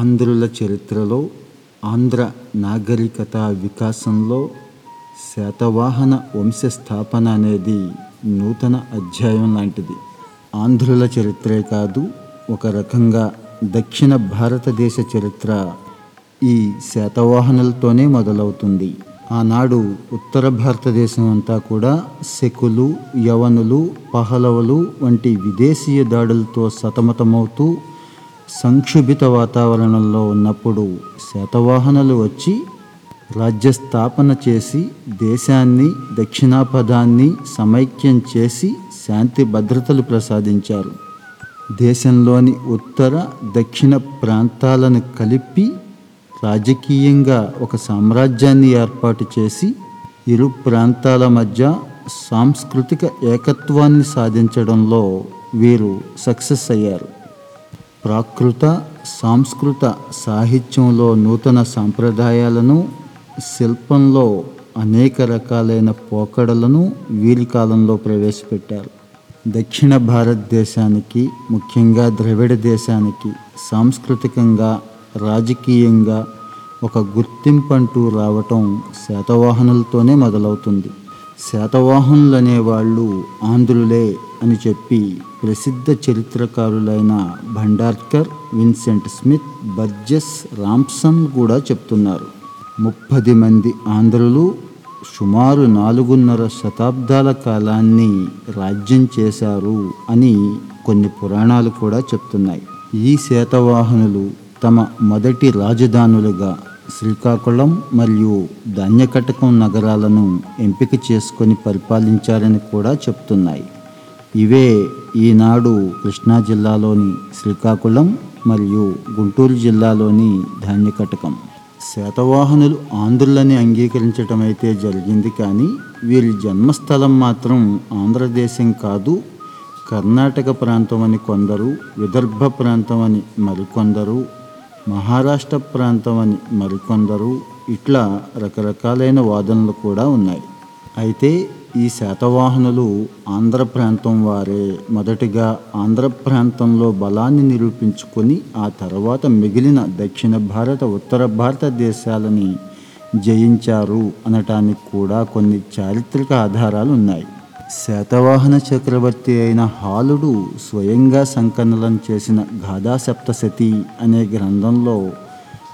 ఆంధ్రుల చరిత్రలో ఆంధ్ర నాగరికత వికాసంలో శాతవాహన వంశస్థాపన అనేది నూతన అధ్యాయం లాంటిది. ఆంధ్రుల చరిత్రే కాదు ఒక రకంగా దక్షిణ భారతదేశ చరిత్ర ఈ శాతవాహనులతోనే మొదలవుతుంది. ఆనాడు ఉత్తర భారతదేశం అంతా కూడా శకులు యవనులు పహలవలు వంటి విదేశీయ దాడులతో సతమతమవుతూ సంక్షుభిత వాతావరణంలో ఉన్నప్పుడు శాతవాహనులు వచ్చి రాజ్య స్థాపన చేసి దేశాన్ని దక్షిణాపదాన్ని సమైక్యం చేసి శాంతి భద్రతలు ప్రసాదించారు. దేశంలోని ఉత్తర దక్షిణ ప్రాంతాలను కలిపి రాజకీయంగా ఒక సామ్రాజ్యాన్ని ఏర్పాటు చేసి ఇరు ప్రాంతాల మధ్య సాంస్కృతిక ఏకత్వాన్ని సాధించడంలో వీరు సక్సెస్ అయ్యారు. ప్రాకృత సాంస్కృత సాహిత్యంలో నూతన సాంప్రదాయాలను శిల్పంలో అనేక రకాలైన పోకడలను వీరి కాలంలో ప్రవేశపెట్టారు. దక్షిణ భారతదేశానికి ముఖ్యంగా ద్రవిడ దేశానికి సాంస్కృతికంగా రాజకీయంగా ఒక గుర్తింపు అంటూ రావటం శాతవాహనులతోనే మొదలవుతుంది. శాతవాహనులనేవాళ్ళు ఆంధ్రులే అని చెప్పి ప్రసిద్ధ చరిత్రకారులైన Bhandarkar Vincent Smith Burgess Rapson కూడా చెప్తున్నారు. ముప్పది మంది ఆంధ్రులు సుమారు నాలుగున్నర శతాబ్దాల కాలాన్ని రాజ్యం చేశారు అని కొన్ని పురాణాలు కూడా చెప్తున్నాయి. ఈ శాతవాహనులు తమ మొదటి రాజధానులుగా శ్రీకాకుళం మరియు ధాన్యకటకం నగరాలను ఎంపిక చేసుకొని పరిపాలించారని కూడా చెప్తున్నాయి. ఇవే ఈనాడు కృష్ణా జిల్లాలోని శ్రీకాకుళం మరియు గుంటూరు జిల్లాలోని ధాన్యకటకం. శాతవాహనులు ఆంధ్రులని అంగీకరించడం అయితే జరిగింది కానీ వీరి జన్మస్థలం మాత్రం ఆంధ్రదేశం కాదు కర్ణాటక ప్రాంతం అని కొందరు విదర్భ ప్రాంతం అని మరికొందరు మహారాష్ట్ర ప్రాంతం అని మరికొందరు ఇట్లా రకరకాలైన వాదనలు కూడా ఉన్నాయి. అయితే ఈ శాతవాహనులు ఆంధ్ర ప్రాంతం వారే మొదటిగా ఆంధ్ర ప్రాంతంలో బలాన్ని నిరూపించుకొని ఆ తర్వాత మిగిలిన దక్షిణ భారత ఉత్తర భారతదేశాలని జయించారు అనటానికి కూడా కొన్ని చారిత్రక ఆధారాలు ఉన్నాయి. శాతవాహన చక్రవర్తి అయిన హాలుడు స్వయంగా సంకలనం చేసిన గాథా సప్తశతి అనే గ్రంథంలో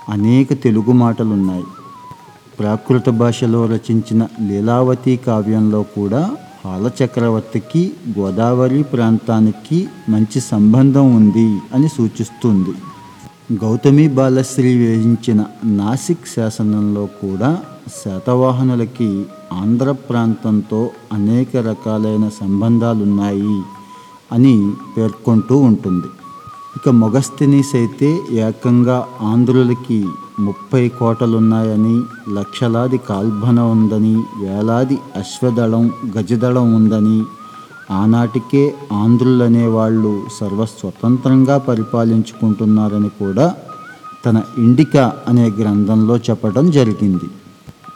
అనేక తెలుగు మాటలున్నాయి. ప్రాకృత భాషలో రచించిన లీలావతి కావ్యంలో కూడా హాల చక్రవర్తికి గోదావరి ప్రాంతానికి మంచి సంబంధం ఉంది అని సూచిస్తుంది. గౌతమి బాలశ్రీ వేయించిన నాసిక్ శాసనంలో కూడా శాతవాహనులకి ఆంధ్ర ప్రాంతంతో అనేక రకాలైన సంబంధాలున్నాయి అని పేర్కొంటూ ఉంటుంది. ఇక మొగస్థినీస్ అయితే ఏకంగా ఆంధ్రులకి ముప్పై కోటలున్నాయని లక్షలాది కాల్బన ఉందని వేలాది అశ్వదళం గజదళం ఉందని ఆనాటికే ఆంధ్రులనే వాళ్ళు సర్వస్వతంత్రంగా పరిపాలించుకుంటున్నారని కూడా తన ఇండిక అనే గ్రంథంలో చెప్పడం జరిగింది.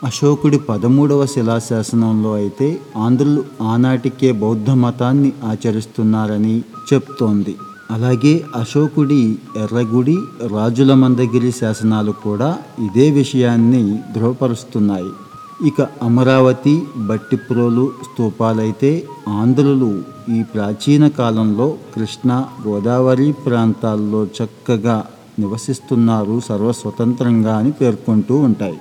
అశోకుడి పదమూడవ శిలాశాసనంలో అయితే ఆంధ్రులు ఆనాటికే బౌద్ధ మతాన్ని ఆచరిస్తున్నారని చెప్తోంది. అలాగే అశోకుడి ఎర్రగుడి రాజుల మందగిరి శాసనాలు కూడా ఇదే విషయాన్ని ధృవపరుస్తున్నాయి. ఇక అమరావతి బట్టిప్రోలు స్థూపాలైతే ఆంధ్రులు ఈ ప్రాచీన కాలంలో కృష్ణా గోదావరి ప్రాంతాల్లో చక్కగా నివసిస్తున్నారు సర్వస్వతంత్రంగా అని పేర్కొంటూ ఉంటాయి.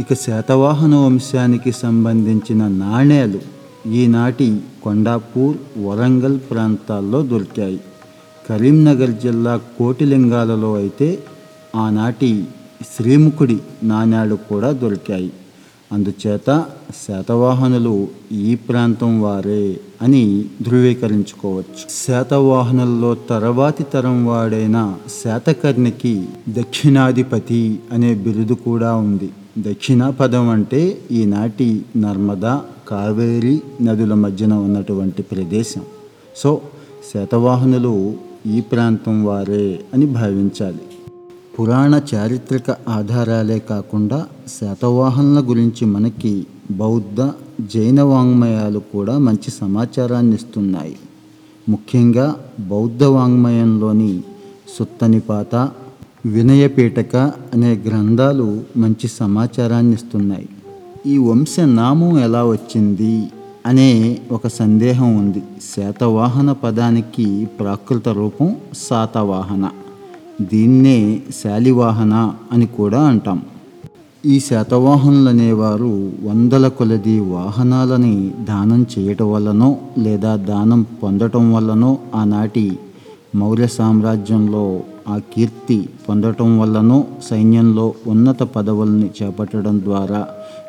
ఇక శాతవాహన వంశానికి సంబంధించిన నాణేలు ఈనాటి కొండాపూర్ వరంగల్ ప్రాంతాల్లో దొరికాయి. కరీంనగర్ జిల్లా కోటిలింగాలలో అయితే ఆనాటి శ్రీముఖుడి నాణ్యాలు కూడా దొరికాయి. అందుచేత శాతవాహనులు ఈ ప్రాంతం వారే అని ధృవీకరించుకోవచ్చు. శాతవాహనుల్లో తర్వాతి తరం వాడైన శాతకర్ణికి దక్షిణాధిపతి అనే బిరుదు కూడా ఉంది. దక్షిణ పదం అంటే ఈనాటి నర్మదా కావేరి నదుల మధ్యన ఉన్నటువంటి ప్రదేశం. సో శాతవాహనులు ఈ ప్రాంతం వారే అని భావించాలి. పురాణ చారిత్రక ఆధారాలే కాకుండా శాతవాహనుల గురించి మనకి బౌద్ధ జైన వాంగ్మయాలు కూడా మంచి సమాచారాన్ని ఇస్తున్నాయి ముఖ్యంగా బౌద్ధ వాంగ్మయంలోని సుత్తనిపాత వినయపీఠక అనే గ్రంథాలు మంచి సమాచారాన్ని ఇస్తున్నాయి ఈ వంశనామం ఎలా వచ్చింది అనే ఒక సందేహం ఉంది. శాతవాహన పదానికి ప్రాకృత రూపం శాతవాహన. దీన్నే శాలివాహన అని కూడా అంటాం. ఈ శాతవాహనులు అనేవారు వందల కొలది వాహనాలని దానం చేయటం వల్లనో లేదా దానం పొందటం వల్లనో ఆనాటి మౌర్య సామ్రాజ్యంలో ఆ కీర్తి పొందటం వల్లనో సైన్యంలో ఉన్నత పదవుల్ని చేపట్టడం ద్వారా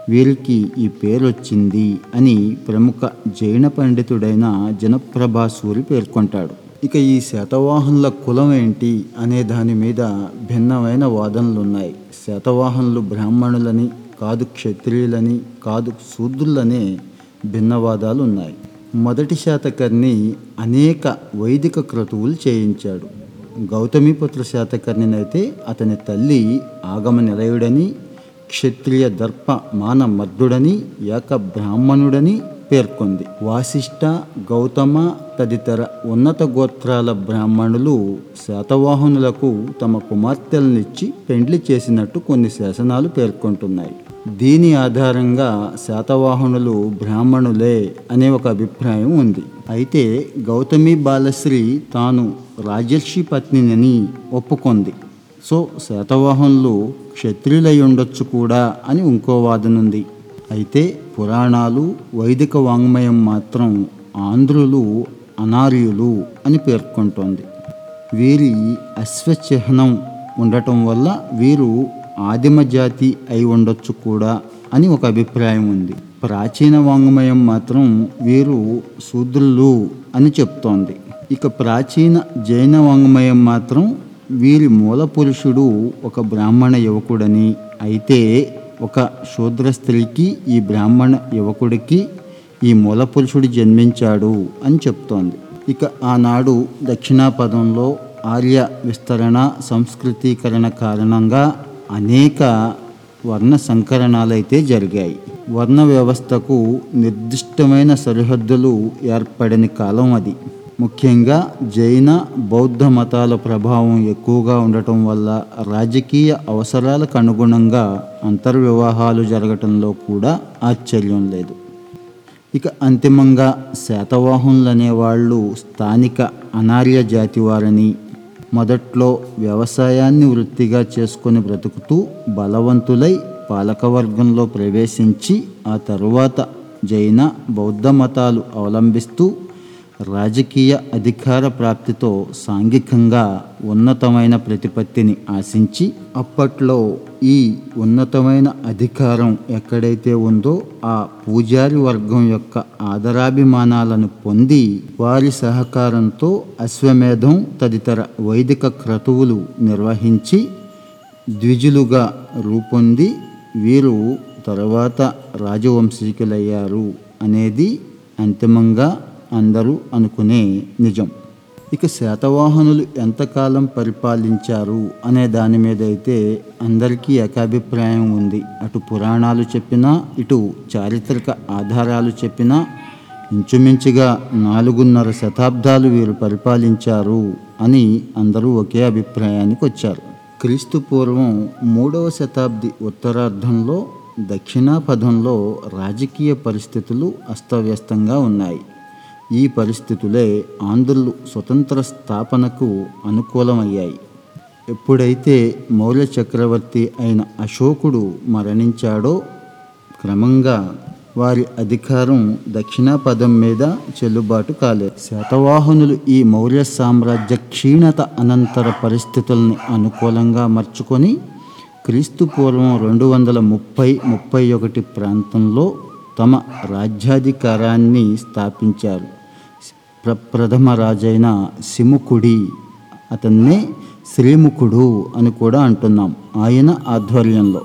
వీరికి ఈ పేరు వచ్చింది అని ప్రముఖ జైన పండితుడైన జనప్రభాసూరి పేర్కొంటాడు. ఇక ఈ శాతవాహనుల కులం ఏంటి అనే దాని మీద భిన్నమైన వాదనలు ఉన్నాయి శాతవాహనులు బ్రాహ్మణులని కాదు క్షత్రియులని కాదు శూద్రులనే భిన్నవాదాలు ఉన్నాయి మొదటి శాతకర్ణి అనేక వైదిక క్రతువులు చేయించాడు. గౌతమిపుత్ర శాతకర్ణినైతే అతని తల్లి ఆగమ నిలయుడని క్షత్రియ దర్ప మాన మర్దుడని ఏక బ్రాహ్మణుడని పేర్కొంది. వాసిష్ఠ గౌతమ తదితర ఉన్నత గోత్రాల బ్రాహ్మణులు శాతవాహనులకు తమ కుమార్తెలనిచ్చి పెండ్లి చేసినట్టు కొన్ని శాసనాలు పేర్కొంటున్నాయి. దీని ఆధారంగా శాతవాహనులు బ్రాహ్మణులే అనే ఒక అభిప్రాయం ఉంది. అయితే గౌతమి బాలశ్రీ తాను రాజర్షి పత్నిని ఒప్పుకుంది. సో శాతవాహనులు క్షత్రియులై ఉండొచ్చు కూడా అని ఇంకో వాదనుంది. అయితే పురాణాలు వైదిక వాంగ్మయం మాత్రం ఆంధ్రులు అనార్యులు అని పేర్కొంటోంది. వీరి అశ్వచిహ్నం ఉండటం వల్ల వీరు ఆదిమ జాతి అయి ఉండొచ్చు కూడా అని ఒక అభిప్రాయం ఉంది. ప్రాచీన వాంగ్మయం మాత్రం వీరు శూద్రులు అని చెప్తోంది. ఇక ప్రాచీన జైన వాంగ్మయం మాత్రం వీరి మూల పురుషుడు ఒక బ్రాహ్మణ యువకుడని అయితే ఒక శూద్ర స్త్రీకి ఈ బ్రాహ్మణ యువకుడికి ఈ మూల పురుషుడు జన్మించాడు అని చెప్తోంది. ఇక ఆనాడు దక్షిణాపదంలో ఆర్య విస్తరణ సంస్కృతీకరణ కారణంగా అనేక వర్ణ సంకరణాలైతే జరిగాయి. వర్ణ వ్యవస్థకు నిర్దిష్టమైన సరిహద్దులు ఏర్పడని కాలం అది. ముఖ్యంగా జైన బౌద్ధ మతాల ప్రభావం ఎక్కువగా ఉండటం వల్ల రాజకీయ అవసరాలకు అనుగుణంగా అంతర్వివాహాలు జరగటంలో కూడా ఆశ్చర్యం లేదు. ఇక అంతిమంగా శాతవాహనులు అనేవాళ్ళు స్థానిక అనార్య జాతి వారని మొదట్లో వ్యవసాయాన్ని వృత్తిగా చేసుకొని బ్రతుకుతూ బలవంతులై పాలకవర్గంలో ప్రవేశించి ఆ తరువాత జైన బౌద్ధ మతాలు అవలంబిస్తూ రాజకీయ అధికార ప్రాప్తితో సాంఘికంగా ఉన్నతమైన ప్రతిపత్తిని ఆశించి అప్పట్లో ఈ ఉన్నతమైన అధికారం ఎక్కడైతే ఉందో ఆ పూజారి వర్గం యొక్క ఆదరాభిమానాలను పొంది వారి సహకారంతో అశ్వమేధం తదితర వైదిక క్రతువులు నిర్వహించి ద్విజులుగా రూపొంది వీరు తర్వాత రాజవంశీకులయ్యారు అనేది అంతిమంగా అందరూ అనుకునే నిజం. ఇక శాతవాహనులు ఎంతకాలం పరిపాలించారు అనే దాని మీద అయితే అందరికీ ఏకాభిప్రాయం ఉంది. అటు పురాణాలు చెప్పినా ఇటు చారిత్రక ఆధారాలు చెప్పినా ఇంచుమించుగా నాలుగున్నర శతాబ్దాలు వీరు పరిపాలించారు అని అందరూ ఒకే అభిప్రాయానికి వచ్చారు. క్రీస్తు పూర్వం మూడవ శతాబ్ది ఉత్తరార్ధంలో దక్షిణాపథంలో రాజకీయ పరిస్థితులు అస్తవ్యస్తంగా ఉన్నాయి. ఈ పరిస్థితులే ఆంధ్రులు స్వతంత్ర స్థాపనకు అనుకూలమయ్యాయి. ఎప్పుడైతే మౌర్య చక్రవర్తి అయిన అశోకుడు మరణించాడో క్రమంగా వారి అధికారం దక్షిణాపదం మీద చెల్లుబాటు కాలేదు. శాతవాహనులు ఈ మౌర్య సామ్రాజ్య క్షీణత అనంతర పరిస్థితుల్ని అనుకూలంగా మర్చుకొని క్రీస్తు పూర్వం రెండు వందల ముప్పై ముప్పై ఒకటి ప్రాంతంలో తమ రాజ్యాధికారాన్ని స్థాపించారు. ప్ర ప్రథమ రాజైన సిముకుడి అతన్నే శ్రీముఖుడు అని కూడా అంటున్నాం ఆయన ఆధ్వర్యంలో.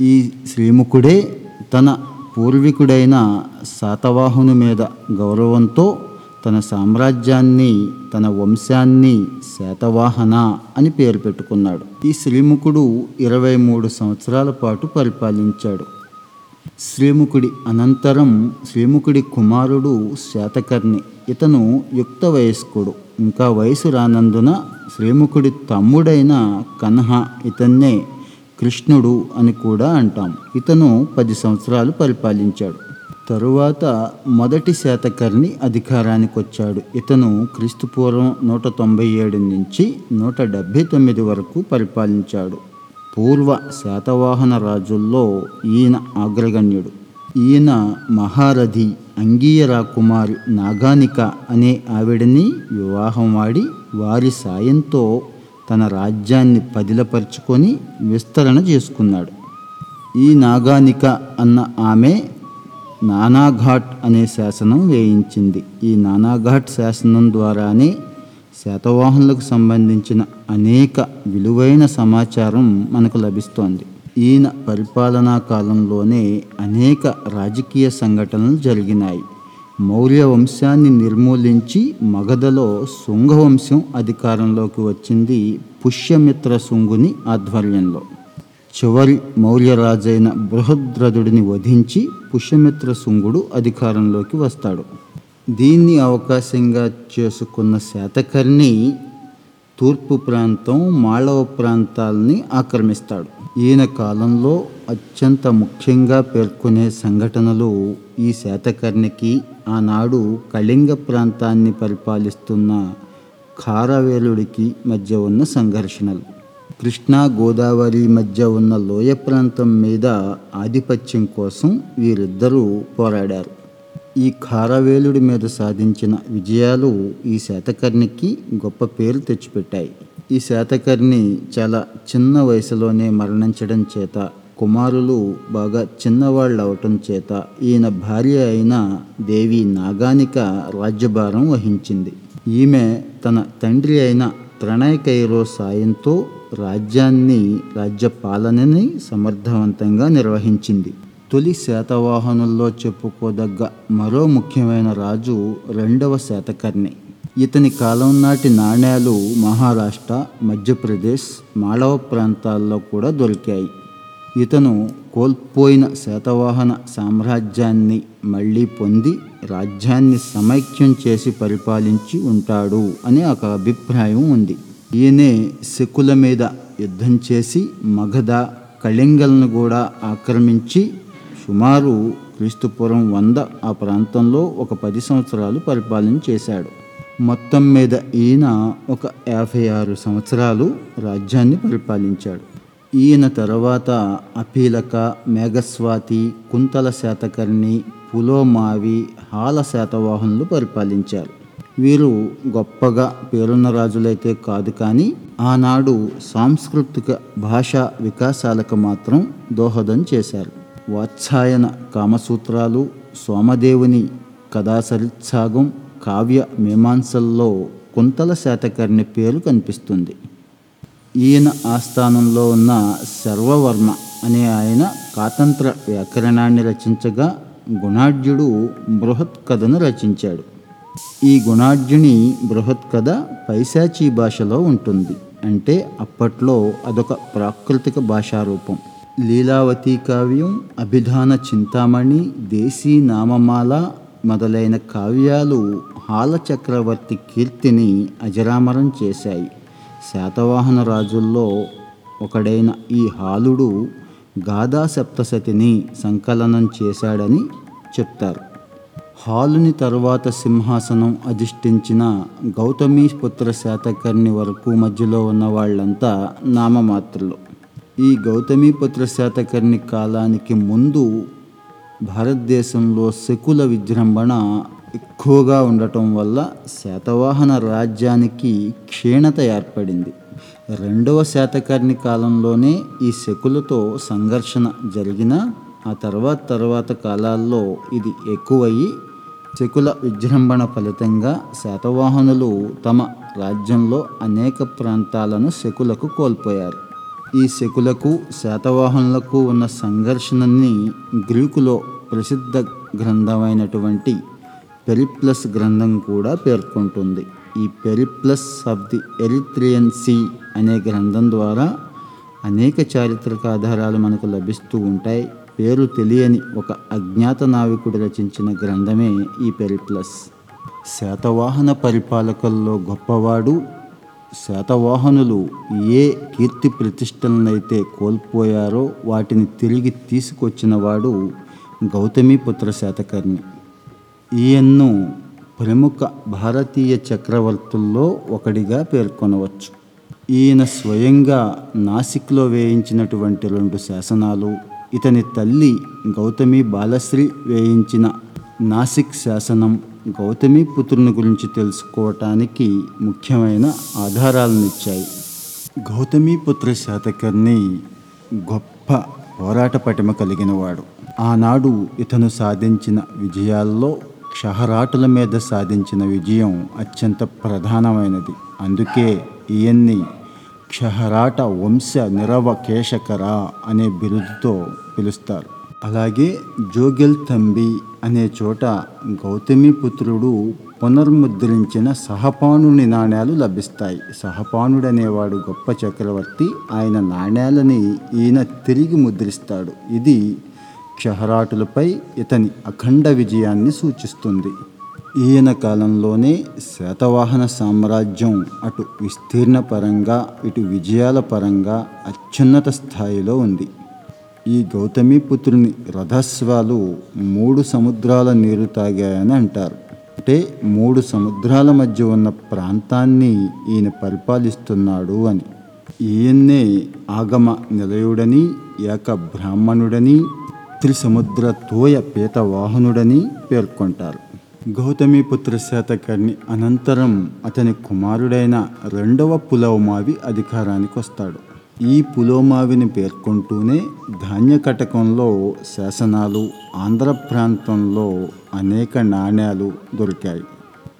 ఈ శ్రీముఖుడే తన పూర్వీకుడైన శాతవాహుని మీద గౌరవంతో తన సామ్రాజ్యాన్ని తన వంశాన్ని శాతవాహన అని పేరు పెట్టుకున్నాడు. ఈ శ్రీముఖుడు ఇరవై మూడు సంవత్సరాల పాటు పరిపాలించాడు. శ్రీముఖుడి అనంతరం శ్రీముఖుడి కుమారుడు శాతకర్ణి ఇతను యుక్త వయస్కుడు ఇంకా వయసు రానందున శ్రీముఖుడి తమ్ముడైన కన్హ ఇతన్నే కృష్ణుడు అని కూడా అంటాం. ఇతను పది సంవత్సరాలు పరిపాలించాడు. తరువాత మొదటి శాతకర్ణి అధికారానికి వచ్చాడు ఇతను క్రీస్తుపూర్వం నూట తొంభై ఏడు నుంచి నూట డెబ్భై తొమ్మిది వరకు పరిపాలించాడు. పూర్వ శాతవాహన రాజుల్లో ఈయన అగ్రగణ్యుడు. ఈయన మహారథి అంగీయరా కుమారి నాగానిక అనే ఆవిడని వివాహం వాడి వారి సాయంతో తన రాజ్యాన్ని పదిలపరుచుకొని విస్తరణ చేసుకున్నాడు. ఈ నాగానిక అన్న ఆమె నానాఘాట్ అనే శాసనం వేయించింది. ఈ నానాఘాట్ శాసనం ద్వారానే శాతవాహనులకు సంబంధించిన అనేక విలువైన సమాచారం మనకు లభిస్తోంది. ఈయన పరిపాలనా కాలంలోనే అనేక రాజకీయ సంఘటనలు జరిగినాయి. మౌర్య వంశాన్ని నిర్మూలించి మగధలో శృంగవంశం అధికారంలోకి వచ్చింది పుష్యమిత్ర శృంగుని ఆధ్వర్యంలో. చివరి మౌర్యరాజైన బృహద్రథుడిని వధించి పుష్యమిత్ర శృంగుడు అధికారంలోకి వస్తాడు. దీన్ని అవకాశంగా చేసుకున్న శాతకర్ణి తూర్పు ప్రాంతం మాళవ ప్రాంతాలని ఆక్రమిస్తాడు. ఈయన కాలంలో అత్యంత ముఖ్యంగా పేర్కొనే సంఘటనలు ఈ శాతకర్ణికి ఆనాడు కళింగ ప్రాంతాన్ని పరిపాలిస్తున్న ఖారవేలుడికి మధ్య ఉన్న సంఘర్షణలు. కృష్ణా గోదావరి మధ్య ఉన్న లోయ ప్రాంతం మీద ఆధిపత్యం కోసం వీరిద్దరూ పోరాడారు. ఈ ఖారవేలుడి మీద సాధించిన విజయాలు ఈ శాతకర్ణికి గొప్ప పేరు తెచ్చిపెట్టాయి. ఈ శాతకర్ణి చాలా చిన్న వయసులోనే మరణించడం చేత కుమారులు బాగా చిన్నవాళ్ళు అవటం చేత ఈయన భార్య అయిన దేవి నాగానిక రాజ్యభారం వహించింది. ఈమె తన తండ్రి అయిన త్రణయకైరో సాయంతో రాజ్యాన్ని రాజ్య పాలనని సమర్థవంతంగా నిర్వహించింది. తొలి శాతవాహనుల్లో చెప్పుకోదగ్గ మరో ముఖ్యమైన రాజు రెండవ శాతకర్ణి. ఇతని కాలం నాటి నాణేలు మహారాష్ట్ర మధ్యప్రదేశ్ మాళవ ప్రాంతాల్లో కూడా దొరికాయి. ఇతను కోల్పోయిన శాతవాహన సామ్రాజ్యాన్ని మళ్ళీ పొంది రాజ్యాన్ని సమైక్యం చేసి పరిపాలించి ఉంటాడు అనే ఒక అభిప్రాయం ఉంది. ఈయనే శకుల మీద యుద్ధం చేసి మగధ కళింగలను కూడా ఆక్రమించి సుమారు క్రీస్తుపురం వంద ఆ ప్రాంతంలో ఒక పది సంవత్సరాలు పరిపాలన చేశాడు. మొత్తం మీద ఈయన ఒక యాభై ఆరు సంవత్సరాలు రాజ్యాన్ని పరిపాలించాడు. ఈయన తర్వాత అపీలక మేఘస్వాతి కుంతల శాతకర్ణి పులోమావి హాల శాతవాహనులు పరిపాలించారు. వీరు గొప్పగా పేరున్న రాజులైతే కాదు కానీ ఆనాడు సాంస్కృతిక భాషా వికాసాలకు మాత్రం దోహదం చేశారు. వాత్సాయన కామసూత్రాలు సోమదేవుని కథాసరిత్సాగం కావ్య మీమాంసల్లో కుంతల శాతకర్ణి పేరు కనిపిస్తుంది. ఈయన ఆస్థానంలో ఉన్న సర్వవర్మ అనే ఆయన కాతంత్ర వ్యాకరణాన్ని రచించగా గుణాఢ్యుడు బృహత్ కథను రచించాడు. ఈ గుణాఢ్యుని బృహత్ కథ పైశాచీ భాషలో ఉంటుంది. అంటే అప్పట్లో అదొక ప్రాకృతిక భాషారూపం. లీలావతి కావ్యం అభిధాన చింతామణి దేశీ నామమాల మొదలైన కావ్యాలు హాల చక్రవర్తి కీర్తిని అజరామరం చేశాయి. శాతవాహన రాజుల్లో ఒకడైన ఈ హాలుడు గాథా సప్తసతిని సంకలనం చేశాడని చెప్తారు. హాలుని తరువాత సింహాసనం అధిష్ఠించిన గౌతమీపుత్ర శాతకర్ణి వరకు మధ్యలో ఉన్న వాళ్ళంతా నామమాత్రులు. ఈ గౌతమీపుత్ర శాతకర్ణి కాలానికి ముందు భారతదేశంలో శకుల విజృంభణ ఎక్కువగా ఉండటం వల్ల శాతవాహన రాజ్యానికి క్షీణత ఏర్పడింది. రెండవ శాతకర్ణి కాలంలోనే ఈ శకులతో సంఘర్షణ జరిగిన ఆ తర్వాత తర్వాత కాలాల్లో ఇది ఎక్కువయ్యి శకుల విజృంభణ ఫలితంగా శాతవాహనులు తమ రాజ్యంలో అనేక ప్రాంతాలను శకులకు కోల్పోయారు. ఈ శకులకు శాతవాహనులకు ఉన్న సంఘర్షణని గ్రీకులో ప్రసిద్ధ గ్రంథమైనటువంటి పెరిప్లస్ గ్రంథం కూడా పేర్కొంటుంది. ఈ Periplus of the Erythraean Sea అనే గ్రంథం ద్వారా అనేక చారిత్రక ఆధారాలు మనకు లభిస్తూ ఉంటాయి. పేరు తెలియని ఒక అజ్ఞాత నావికుడు రచించిన గ్రంథమే ఈ పెరిప్లస్. శాతవాహన పరిపాలకుల్లో గొప్పవాడు శాతవాహనులు ఏ కీర్తి ప్రతిష్టలనైతే కోల్పోయారో వాటిని తిరిగి తీసుకొచ్చినవాడు గౌతమిపుత్ర శాతకర్ణి. ఈయన్ను ప్రముఖ భారతీయ చక్రవర్తుల్లో ఒకడిగా పేర్కొనవచ్చు. ఈయన స్వయంగా నాసిక్లో వేయించినటువంటి రెండు శాసనాలు ఇతని తల్లి గౌతమి బాలశ్రీ వేయించిన నాసిక్ శాసనం గౌతమి పుత్రుని గురించి తెలుసుకోవటానికి ముఖ్యమైన ఆధారాలను ఇచ్చాయి. గౌతమీపుత్ర శాతకర్ణి గొప్ప పోరాట పటిమ కలిగినవాడు. ఆనాడు ఇతను సాధించిన విజయాల్లో క్షహరాటుల మీద సాధించిన విజయం అత్యంత ప్రధానమైనది. అందుకే ఈయన్ని క్షహరాట వంశ నిరవ కేశకరా అనే బిరుదుతో పిలుస్తారు. అలాగే జోగెల్ తంబి అనే చోట గౌతమిపుత్రుడు పునర్ముద్రించిన సహపానుని నాణ్యాలు లభిస్తాయి. సహపానుడనేవాడు గొప్ప చక్రవర్తి ఆయన నాణ్యాలని ఈయన తిరిగి ముద్రిస్తాడు. ఇది క్షహరాటులపై ఇతని అఖండ విజయాన్ని సూచిస్తుంది. ఈయన కాలంలోనే శాతవాహన సామ్రాజ్యం అటు విస్తీర్ణ పరంగా ఇటు విజయాల పరంగా అత్యున్నత స్థాయిలో ఉంది. ఈ గౌతమిపుత్రుని రథస్వాలు మూడు సముద్రాల నీరు తాగాయని అంటారు. అంటే మూడు సముద్రాల మధ్య ఉన్న ప్రాంతాన్ని ఈయన పరిపాలిస్తున్నాడు అని. ఈయన్నే ఆగమ నిలయుడని ఏక బ్రాహ్మణుడని త్రిసముద్ర తోయ పీతవాహనుడని పేర్కొంటారు. గౌతమిపుత్ర శాతకర్ణి అనంతరం అతని కుమారుడైన రెండవ పులవమావి అధికారానికి వస్తాడు. ఈ పులోమావిని పేర్కొంటూనే ధాన్య కటకంలో శాసనాలు ఆంధ్ర ప్రాంతంలో అనేక నాణ్యాలు దొరికాయి.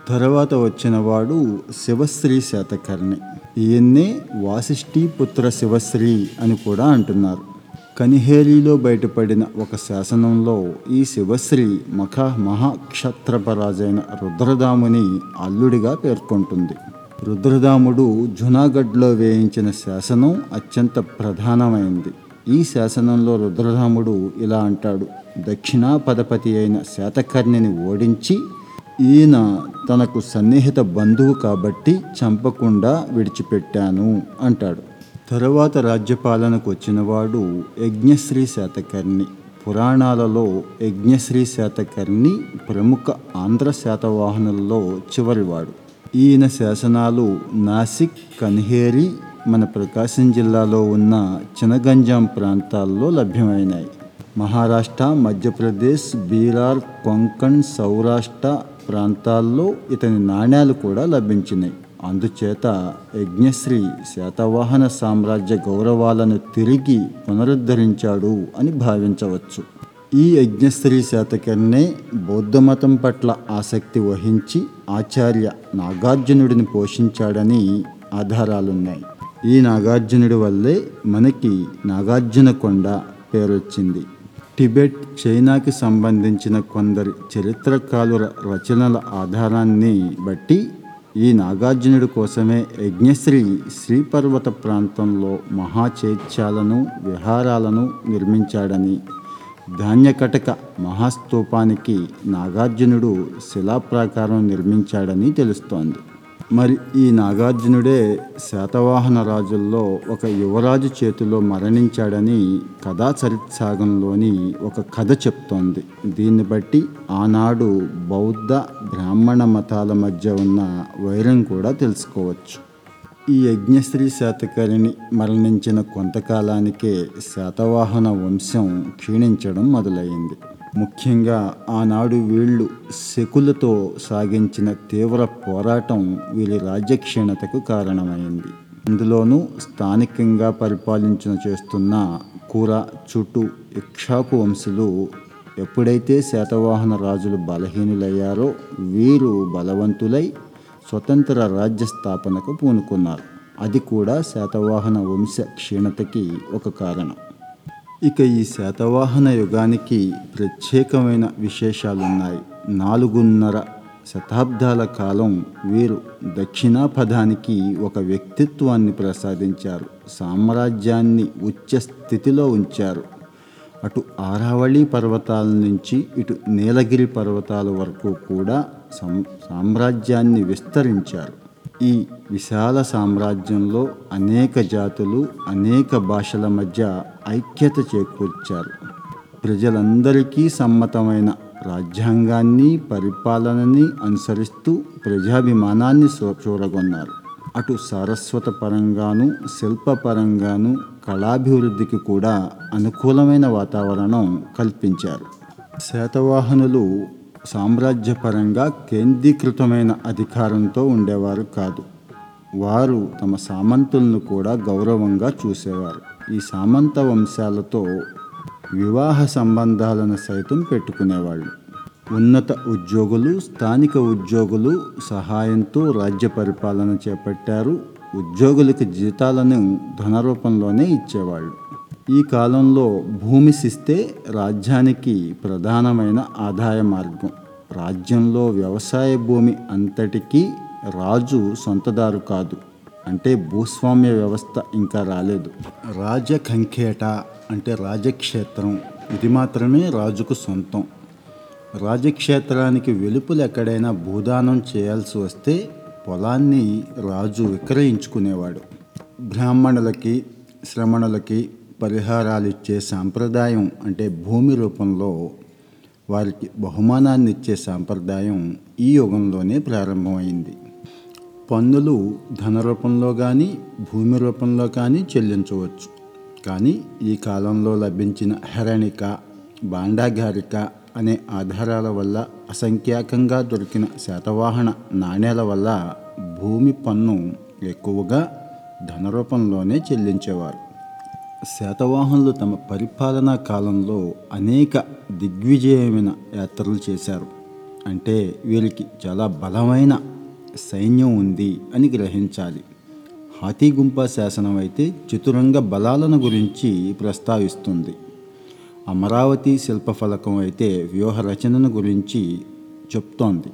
తర్వాత వచ్చినవాడు శివశ్రీ శాతకర్ణి. ఈయన్నే వాసిష్ఠీ పుత్ర శివశ్రీ అని కూడా అంటున్నారు. కనిహేలిలో బయటపడిన ఒక శాసనంలో ఈ శివశ్రీ మఖ మహాక్షత్రపరాజైన రుద్రదాముని అల్లుడిగా పేర్కొంటుంది. రుద్రదాముడు జునాగఢ్లో వేయించిన శాసనం అత్యంత ప్రధానమైంది. ఈ శాసనంలో రుద్రదాముడు ఇలా అంటాడు దక్షిణాపదపతి అయిన శాతకర్ణిని ఓడించి ఈయన తనకు సన్నిహిత బంధువు కాబట్టి చంపకుండా విడిచిపెట్టాను అంటాడు. తరువాత రాజ్యపాలనకు వచ్చినవాడు యజ్ఞశ్రీ శాతకర్ణి. పురాణాలలో యజ్ఞశ్రీ శాతకర్ణి ప్రముఖ ఆంధ్ర శాతవాహనులలో చివరివాడు. ఈయన శాసనాలు నాసిక్ కన్హేరి మన ప్రకాశం జిల్లాలో ఉన్న చినగంజాం ప్రాంతాల్లో లభ్యమైనాయి. మహారాష్ట్ర మధ్యప్రదేశ్ బీరార్ కొంకణ్ సౌరాష్ట్ర ప్రాంతాల్లో ఇతని నాణ్యాలు కూడా లభించినాయి. అందుచేత యజ్ఞశ్రీ శాతవాహన సామ్రాజ్య గౌరవాలను తిరిగి పునరుద్ధరించాడు అని భావించవచ్చు. ఈ యజ్ఞశ్రీ శాతకర్ణే బౌద్ధమతం పట్ల ఆసక్తి వహించి ఆచార్య నాగార్జునుడిని పోషించాడని ఆధారాలున్నాయి. ఈ నాగార్జునుడి వల్లే మనకి నాగార్జున కొండ పేరొచ్చింది. టిబెట్ చైనాకి సంబంధించిన కొందరి చరిత్రకారుల రచనల ఆధారాన్ని బట్టి ఈ నాగార్జునుడి కోసమే యజ్ఞశ్రీ శ్రీపర్వత ప్రాంతంలో మహాచైత్యాలను విహారాలను నిర్మించాడని ధాన్యకటక మహాస్తూపానికి నాగార్జునుడు శిలాప్రాకారం నిర్మించాడని తెలుస్తోంది. మరి ఈ నాగార్జునుడే శాతవాహన రాజుల్లో ఒక యువరాజు చేతిలో మరణించాడని కథా చరిత్సాగంలోని ఒక కథ చెప్తోంది. దీన్ని బట్టి ఆనాడు బౌద్ధ బ్రాహ్మణ మతాల మధ్య ఉన్న వైరం కూడా తెలుసుకోవచ్చు. ఈ యజ్ఞశ్రీ శాతకర్ణిని మరణించిన కొంతకాలానికే శాతవాహన వంశం క్షీణించడం మొదలైంది. ముఖ్యంగా ఆనాడు వీళ్ళు శకులతో సాగించిన తీవ్ర పోరాటం వీరి రాజ్యక్షీణతకు కారణమైంది. అందులోనూ స్థానికంగా పరిపాలించిన చేస్తున్న కూర చుట్టూ ఇక్షాకు వంశులు ఎప్పుడైతే శాతవాహన రాజులు బలహీనులయ్యారో వీరు బలవంతులై స్వతంత్ర రాజ్య స్థాపనకు పూనుకున్నారు. అది కూడా శాతవాహన వంశ క్షీణతకి ఒక కారణం. ఇక ఈ శాతవాహన యుగానికి ప్రత్యేకమైన విశేషాలున్నాయి. నాలుగున్నర శతాబ్దాల కాలం వీరు దక్షిణాపథానికి ఒక వ్యక్తిత్వాన్ని ప్రసాదించారు. సామ్రాజ్యాన్ని ఉచ్చ స్థితిలో ఉంచారు. అటు ఆరావళి పర్వతాల నుంచి ఇటు నీలగిరి పర్వతాల వరకు కూడా సం సామ్రాజ్యాన్ని విస్తరించారు. ఈ విశాల సామ్రాజ్యంలో అనేక జాతులు అనేక భాషల మధ్య ఐక్యత చేకూర్చారు. ప్రజలందరికీ సమ్మతమైన రాజ్యాంగాన్ని పరిపాలనని అనుసరిస్తూ ప్రజాభిమానాన్ని చూరగొన్నారు. అటు సారస్వత పరంగాను శిల్పపరంగాను కళాభివృద్ధికి కూడా అనుకూలమైన వాతావరణం కల్పించారు. శాతవాహనులు సామ్రాజ్యపరంగా కేంద్రీకృతమైన అధికారంతో ఉండేవారు కాదు. వారు తమ సామంతులను కూడా గౌరవంగా చూసేవారు. ఈ సామంత వంశాలతో వివాహ సంబంధాలను సైతం పెట్టుకునేవాళ్ళు. ఉన్నత ఉద్యోగులు స్థానిక ఉద్యోగులు సహాయంతో రాజ్య పరిపాలన చేపట్టారు. ఉద్యోగులకు జీతాలను ధనరూపంలోనే ఇచ్చేవాళ్ళు. ఈ కాలంలో భూమి శిస్తే రాజ్యానికి ప్రధానమైన ఆదాయ మార్గం. రాజ్యంలో వ్యవసాయ భూమి అంతటికీ రాజు సొంతదారు కాదు. అంటే భూస్వామ్య వ్యవస్థ ఇంకా రాలేదు. రాజకంకేట అంటే రాజక్షేత్రం. ఇది మాత్రమే రాజుకు సొంతం. రాజక్షేత్రానికి వెలుపులు ఎక్కడైనా భూదానం చేయాల్సి వస్తే పొలాన్ని రాజు విక్రయించుకునేవాడు. బ్రాహ్మణులకి శ్రమణులకి పరిహారాలు ఇచ్చే సాంప్రదాయం అంటే భూమి రూపంలో వారికి బహుమానాన్ని ఇచ్చే సాంప్రదాయం ఈ యుగంలోనే ప్రారంభమైంది. పన్నులు ధన రూపంలో కానీ భూమి రూపంలో కానీ చెల్లించవచ్చు. కానీ ఈ కాలంలో లభించిన హరణిక బాండాగారిక అనే ఆధారాల వల్ల అసంఖ్యాకంగా దొరికిన శాతవాహన నాణేల వల్ల భూమి పన్ను ఎక్కువగా ధన రూపంలోనే చెల్లించేవారు. శాతవాహనులు తమ పరిపాలనా కాలంలో అనేక దిగ్విజయమైన యాత్రలు చేశారు. అంటే వీరికి చాలా బలమైన సైన్యం ఉంది అని గ్రహించాలి. హాతీగుంప శాసనం అయితే చతురంగ బలాలను గురించి ప్రస్తావిస్తుంది. అమరావతి శిల్పఫలకం అయితే వ్యూహ రచనను గురించి చెప్తోంది.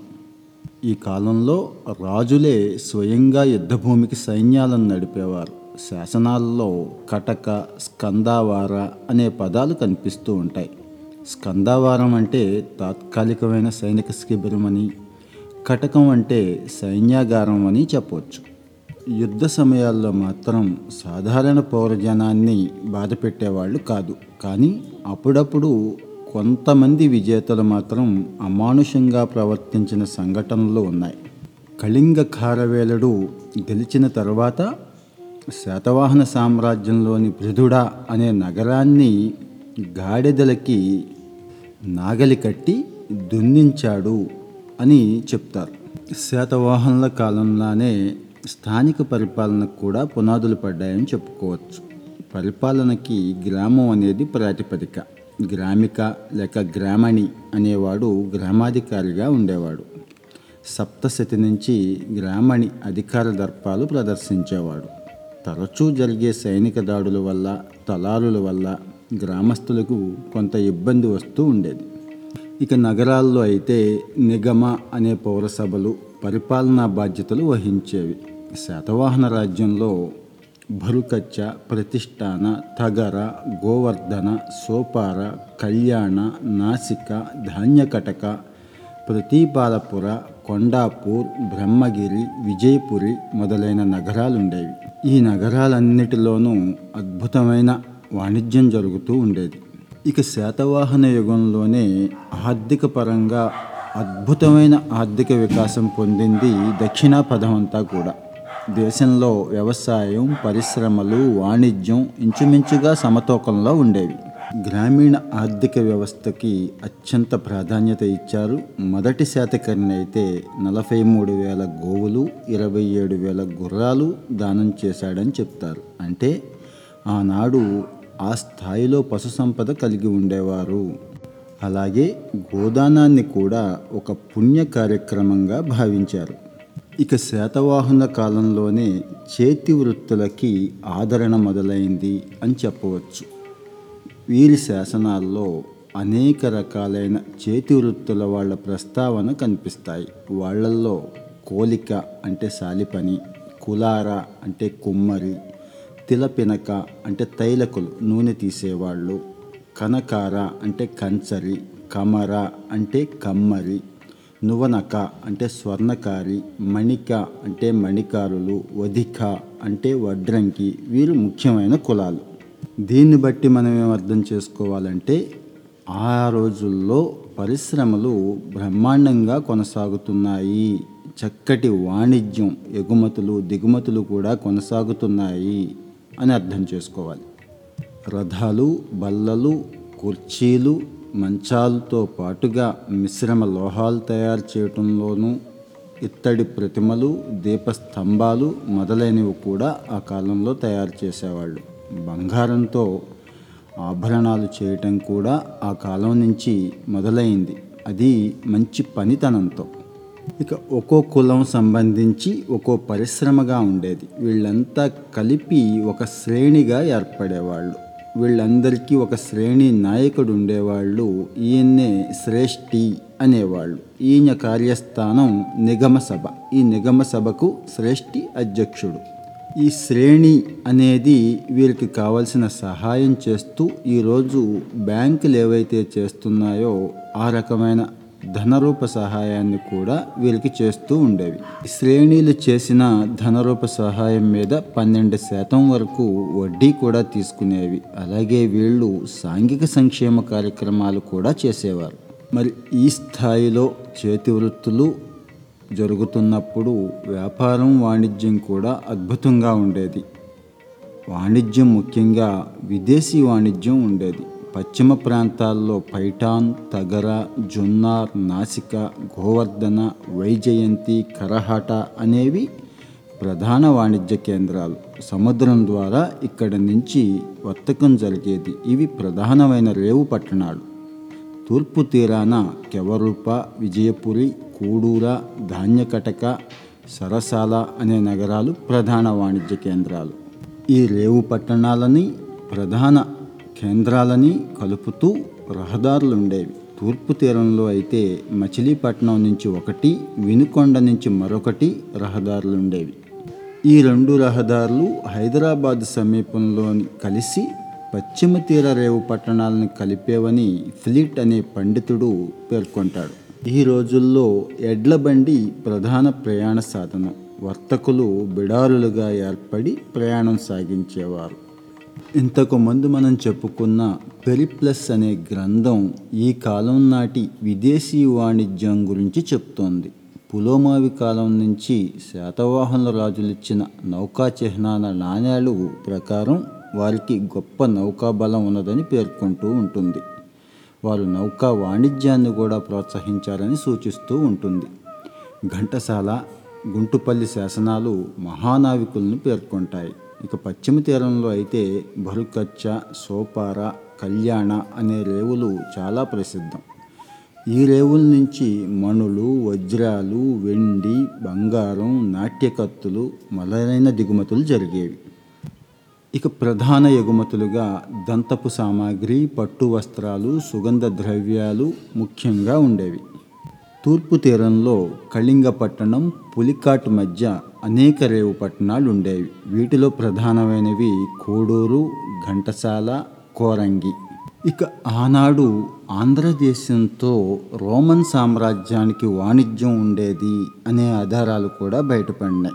ఈ కాలంలో రాజులే స్వయంగా యుద్ధభూమికి సైన్యాలను నడిపేవారు. శాసనాల్లో కటక స్కందావార అనే పదాలు కనిపిస్తూ ఉంటాయి. స్కందావారం అంటే తాత్కాలికమైన సైనిక శిబిరం అని కటకం అంటే సైన్యాగారం అని చెప్పవచ్చు. యుద్ధ సమయాల్లో మాత్రం సాధారణ పౌరజనాన్ని బాధ పెట్టేవాళ్ళు కాదు. కానీ అప్పుడప్పుడు కొంతమంది విజేతలు మాత్రం అమానుషంగా ప్రవర్తించిన సంఘటనలు ఉన్నాయి. కళింగ ఖారవేలుడు గెలిచిన తర్వాత శాతవాహన సామ్రాజ్యంలోని పృథుడ అనే నగరాన్ని గాడిదలకి నాగలి కట్టి దున్నించాడు అని చెప్తారు. శాతవాహనుల కాలంలోనే స్థానిక పరిపాలనకు కూడా పునాదులు పడ్డాయని చెప్పుకోవచ్చు. పరిపాలనకి గ్రామం అనేది ప్రాతిపదిక. గ్రామిక లేక గ్రామణి అనేవాడు గ్రామాధికారిగా ఉండేవాడు. సప్తశతి నుంచి గ్రామణి అధికార దర్పాలు ప్రదర్శించేవాడు. తరచూ జరిగే సైనిక దాడుల వల్ల తలారుల వల్ల గ్రామస్తులకు కొంత ఇబ్బంది వస్తూ ఉండేది. ఇక నగరాల్లో అయితే నిగమ అనే పౌరసభలు పరిపాలనా బాధ్యతలు వహించేవి. శాతవాహన రాజ్యంలో భరుకచ్చ ప్రతిష్టాన తగర గోవర్ధన సోపార కళ్యాణ నాసిక ధాన్యకటక ప్రతీపాలపుర కొండాపూర్ బ్రహ్మగిరి విజయపురి మొదలైన నగరాలుండేవి. ఈ నగరాలన్నిటిలోనూ అద్భుతమైన వాణిజ్యం జరుగుతూ ఉండేది. ఇక శాతవాహన యుగంలోనే ఆర్థిక పరంగా అద్భుతమైన ఆర్థిక వికాసం పొందింది దక్షిణా పదమంతా కూడా. దేశంలో వ్యవసాయం పరిశ్రమలు వాణిజ్యం ఇంచుమించుగా సమతూకంలో ఉండేవి. గ్రామీణ ఆర్థిక వ్యవస్థకి అత్యంత ప్రాధాన్యత ఇచ్చారు. మొదటి శాతకర్ణి అయితే నలభై మూడు వేల గోవులు ఇరవై ఏడు వేల గుర్రాలు దానం చేశాడని చెప్తారు. అంటే ఆనాడు ఆ స్థాయిలో పశు సంపద కలిగి ఉండేవారు. అలాగే గోదానాన్ని కూడా ఒక పుణ్య కార్యక్రమంగా భావించారు. ఇక శాతవాహన కాలంలోనే చేతి వృత్తులకి ఆదరణ మొదలైంది అని చెప్పవచ్చు. వీరి శాసనాల్లో అనేక రకాలైన చేతి వృత్తుల వాళ్ళ ప్రస్తావన కనిపిస్తాయి. వాళ్ళల్లో కోలిక అంటే సాలిపని కులార అంటే కుమ్మరి తిలపినక అంటే తైలకులు నూనె తీసేవాళ్ళు కనకార అంటే కంచరి కమర అంటే కమ్మరి నువనక అంటే స్వర్ణకారి మణిక అంటే మణికారులు వధిక అంటే వడ్రంకి వీరు ముఖ్యమైన కులాలు. దీన్ని బట్టి మనం ఏం అర్థం చేసుకోవాలంటే ఆ రోజుల్లో పరిశ్రమలు బ్రహ్మాండంగా కొనసాగుతున్నాయి. చక్కటి వాణిజ్యం ఎగుమతులు దిగుమతులు కూడా కొనసాగుతున్నాయి అని అర్థం చేసుకోవాలి. రథాలు బల్లలు కుర్చీలు మంచాలతో పాటుగా మిశ్రమ లోహాలు తయారు చేయటంలోనూ ఇత్తడి ప్రతిమలు దీపస్తంభాలు మొదలైనవి కూడా ఆ కాలంలో తయారు చేసేవాళ్ళు. బంగారంతో ఆభరణాలు చేయటం కూడా ఆ కాలం నుంచి మొదలైంది. అది మంచి పనితనంతో. ఇక ఒక్కో కులం సంబంధించి ఒక్కో పరిశ్రమగా ఉండేది. వీళ్ళంతా కలిపి ఒక శ్రేణిగా ఏర్పడేవాళ్ళు. వీళ్ళందరికీ ఒక శ్రేణి నాయకుడు ఉండేవాళ్ళు. ఈయన్నే శ్రేష్ఠి అనేవాళ్ళు. ఈయన కార్యస్థానం నిగమ సభ ఈ నిగమ సభకు శ్రేష్ఠి అధ్యక్షుడు. ఈ శ్రేణి అనేది వీరికి కావలసిన సహాయం చేస్తూ ఈరోజు బ్యాంకులు ఏవైతే చేస్తున్నాయో ఆ రకమైన ధనరూప సహాయాన్ని కూడా వీరికి చేస్తూ ఉండేవి. శ్రేణీలు చేసిన ధనరూప సహాయం మీద పన్నెండు శాతం వరకు వడ్డీ కూడా తీసుకునేవి. అలాగే వీళ్ళు సాంఘిక సంక్షేమ కార్యక్రమాలు కూడా చేసేవారు. మరి ఈ స్థాయిలో చేతి వృత్తులు జరుగుతున్నప్పుడు వ్యాపారం వాణిజ్యం కూడా అద్భుతంగా ఉండేది. వాణిజ్యం ముఖ్యంగా విదేశీ వాణిజ్యం ఉండేది. పశ్చిమ ప్రాంతాల్లో పైఠాన్ తగర జున్నార్ నాసిక గోవర్ధన వైజయంతి కరహాట అనేవి ప్రధాన వాణిజ్య కేంద్రాలు. సముద్రం ద్వారా ఇక్కడి నుంచి వర్తకం జరిగేది. ఇవి ప్రధానమైన రేవు పట్టణాలు. తూర్పు తీరాన కెవరూప విజయపురి కూడూర ధాన్యకటక సరసాల అనే నగరాలు ప్రధాన వాణిజ్య కేంద్రాలు. ఈ రేవు పట్టణాలని ప్రధాన కేంద్రాలని కలుపుతూ రహదారులు ఉండేవి తూర్పు తీరంలో అయితే మచిలీపట్నం నుంచి ఒకటి వినుకొండ నుంచి మరొకటి రహదారులు ఉండేవి ఈ రెండు రహదారులు హైదరాబాద్ సమీపంలోని కలిసి పశ్చిమ తీర రేవు పట్టణాలను కలిపేవని ఫ్లీట్ అనే పండితుడు పేర్కొంటాడు. ఈ రోజుల్లో ఎడ్ల బండి ప్రధాన ప్రయాణ సాధనం. వర్తకులు బిడారులుగా ఏర్పడి ప్రయాణం సాగించేవారు. ఇంతకు ముందు మనం చెప్పుకున్న పెరిప్లస్ అనే గ్రంథం ఈ కాలం నాటి విదేశీ వాణిజ్యం గురించి చెప్తోంది. పులోమావి కాలం నుంచి శాతవాహనుల రాజులిచ్చిన నౌకా చిహ్నాల నాణ్యాలు ప్రకారం వారికి గొప్ప నౌకా బలం ఉన్నదని పేర్కొంటూ ఉంటుంది. వారు నౌకా వాణిజ్యాన్ని కూడా ప్రోత్సహించాలని సూచిస్తూ ఉంటుంది. ఘంటసాల గుంటుపల్లి శాసనాలు మహానావికులను పేర్కొంటాయి. ఇక పశ్చిమ తీరంలో అయితే భరుకచ్చ సోపార కళ్యాణ అనే రేవులు చాలా ప్రసిద్ధం. ఈ రేవుల నుంచి మణులు వజ్రాలు వెండి బంగారం నాట్యకత్తులు మొదలైన దిగుమతులు జరిగేవి. ఇక ప్రధాన ఎగుమతులుగా దంతపు సామాగ్రి పట్టు వస్త్రాలు సుగంధ ద్రవ్యాలు ముఖ్యంగా ఉండేవి. తూర్పు తీరంలో కళింగపట్టణం పులికాట్ మధ్య అనేక రేవు పట్టణాలు ఉండేవి వీటిలో ప్రధానమైనవి కోడూరు ఘంటసాల కోరంగి. ఇక ఆనాడు ఆంధ్రదేశంతో రోమన్ సామ్రాజ్యానికి వాణిజ్యం ఉండేది అనే ఆధారాలు కూడా బయటపడినాయి.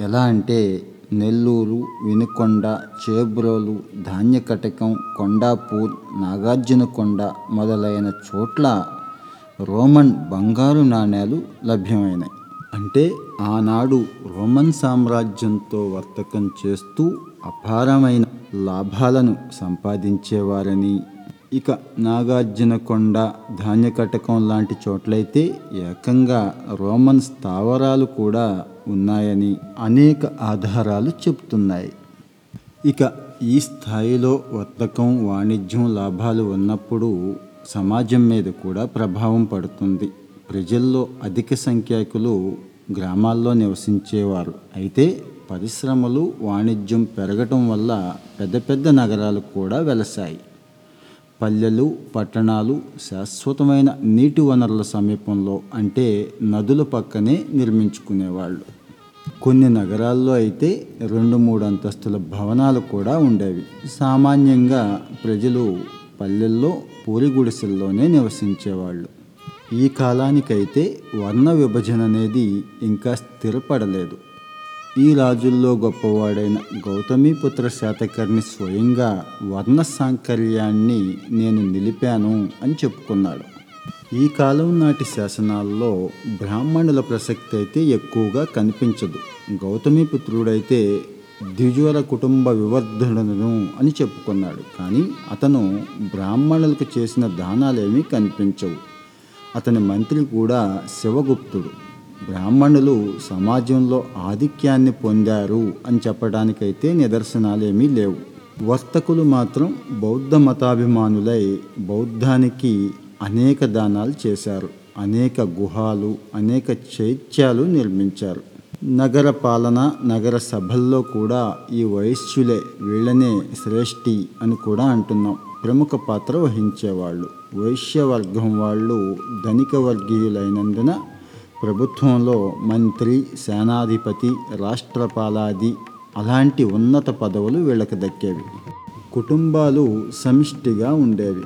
ఎలా అంటే నెల్లూరు వినుకొండ చేబ్రోలు ధాన్యకటకం కొండాపూర్ నాగార్జునకొండ మొదలైన చోట్ల రోమన్ బంగారు నాణేలు లభ్యమైనాయి. అంటే ఆనాడు రోమన్ సామ్రాజ్యంతో వర్తకం చేస్తూ అపారమైన లాభాలను సంపాదించేవారని ఇక నాగార్జునకొండ ధాన్యకటకం లాంటి చోట్లయితే ఏకంగా రోమన్ స్థావరాలు కూడా ఉన్నాయని అనేక ఆధారాలు చెప్తున్నాయి ఇక ఈ స్థాయిలో వర్తకం వాణిజ్యం లాభాలు ఉన్నప్పుడు సమాజం మీద కూడా ప్రభావం పడుతుంది. ప్రజల్లో అధిక సంఖ్యాకులు గ్రామాల్లో నివసించేవారు. అయితే పరిశ్రమలు వాణిజ్యం పెరగటం వల్ల పెద్ద పెద్ద నగరాలు కూడా వెలసాయి. పల్లెలు పట్టణాలు శాశ్వతమైన నీటి వనరుల సమీపంలో అంటే నదుల పక్కనే నిర్మించుకునేవాళ్ళు. కొన్ని నగరాల్లో అయితే రెండు మూడు అంతస్తుల భవనాలు కూడా ఉండేవి. సామాన్యంగా ప్రజలు పల్లెల్లో పూరి గుడిసెల్లోనే నివసించేవాళ్ళు. ఈ కాలానికైతే వర్ణ విభజన అనేది ఇంకా స్థిరపడలేదు. ఈ రాజుల్లో గొప్పవాడైన గౌతమిపుత్ర శాతకర్ణి స్వయంగా వర్ణ సాంకర్యాన్ని నేను నిలిపాను అని చెప్పుకున్నాడు. ఈ కాలం నాటి శాసనాల్లో బ్రాహ్మణుల ప్రసక్తి అయితే ఎక్కువగా కనిపించదు. గౌతమిపుత్రుడైతే ద్విజ్వర కుటుంబ వివర్ధనులను అని చెప్పుకున్నాడు. కానీ అతను బ్రాహ్మణులకు చేసిన దానాలేమీ కనిపించవు. అతని మంత్రి కూడా శివగుప్తుడు. బ్రాహ్మణులు సమాజంలో ఆధిక్యాన్ని పొందారు అని చెప్పడానికైతే నిదర్శనాలేమీ లేవు. వర్తకులు మాత్రం బౌద్ధ మతాభిమానులై బౌద్ధానికి అనేక దానాలు చేశారు అనేక గుహాలు అనేక చైత్యాలు నిర్మించారు. నగర పాలన నగర సభల్లో కూడా ఈ వైశ్యులే వీళ్ళనే శ్రేష్ఠి అని కూడా అంటున్నాం. ప్రముఖ పాత్ర వహించేవాళ్ళు. వైశ్యవర్గం వాళ్ళు ధనిక వర్గీయులైనందున ప్రభుత్వంలో మంత్రి సేనాధిపతి రాష్ట్రపాలాది అలాంటి ఉన్నత పదవులు వీళ్ళకి దక్కేవి. కుటుంబాలు సమిష్టిగా ఉండేవి.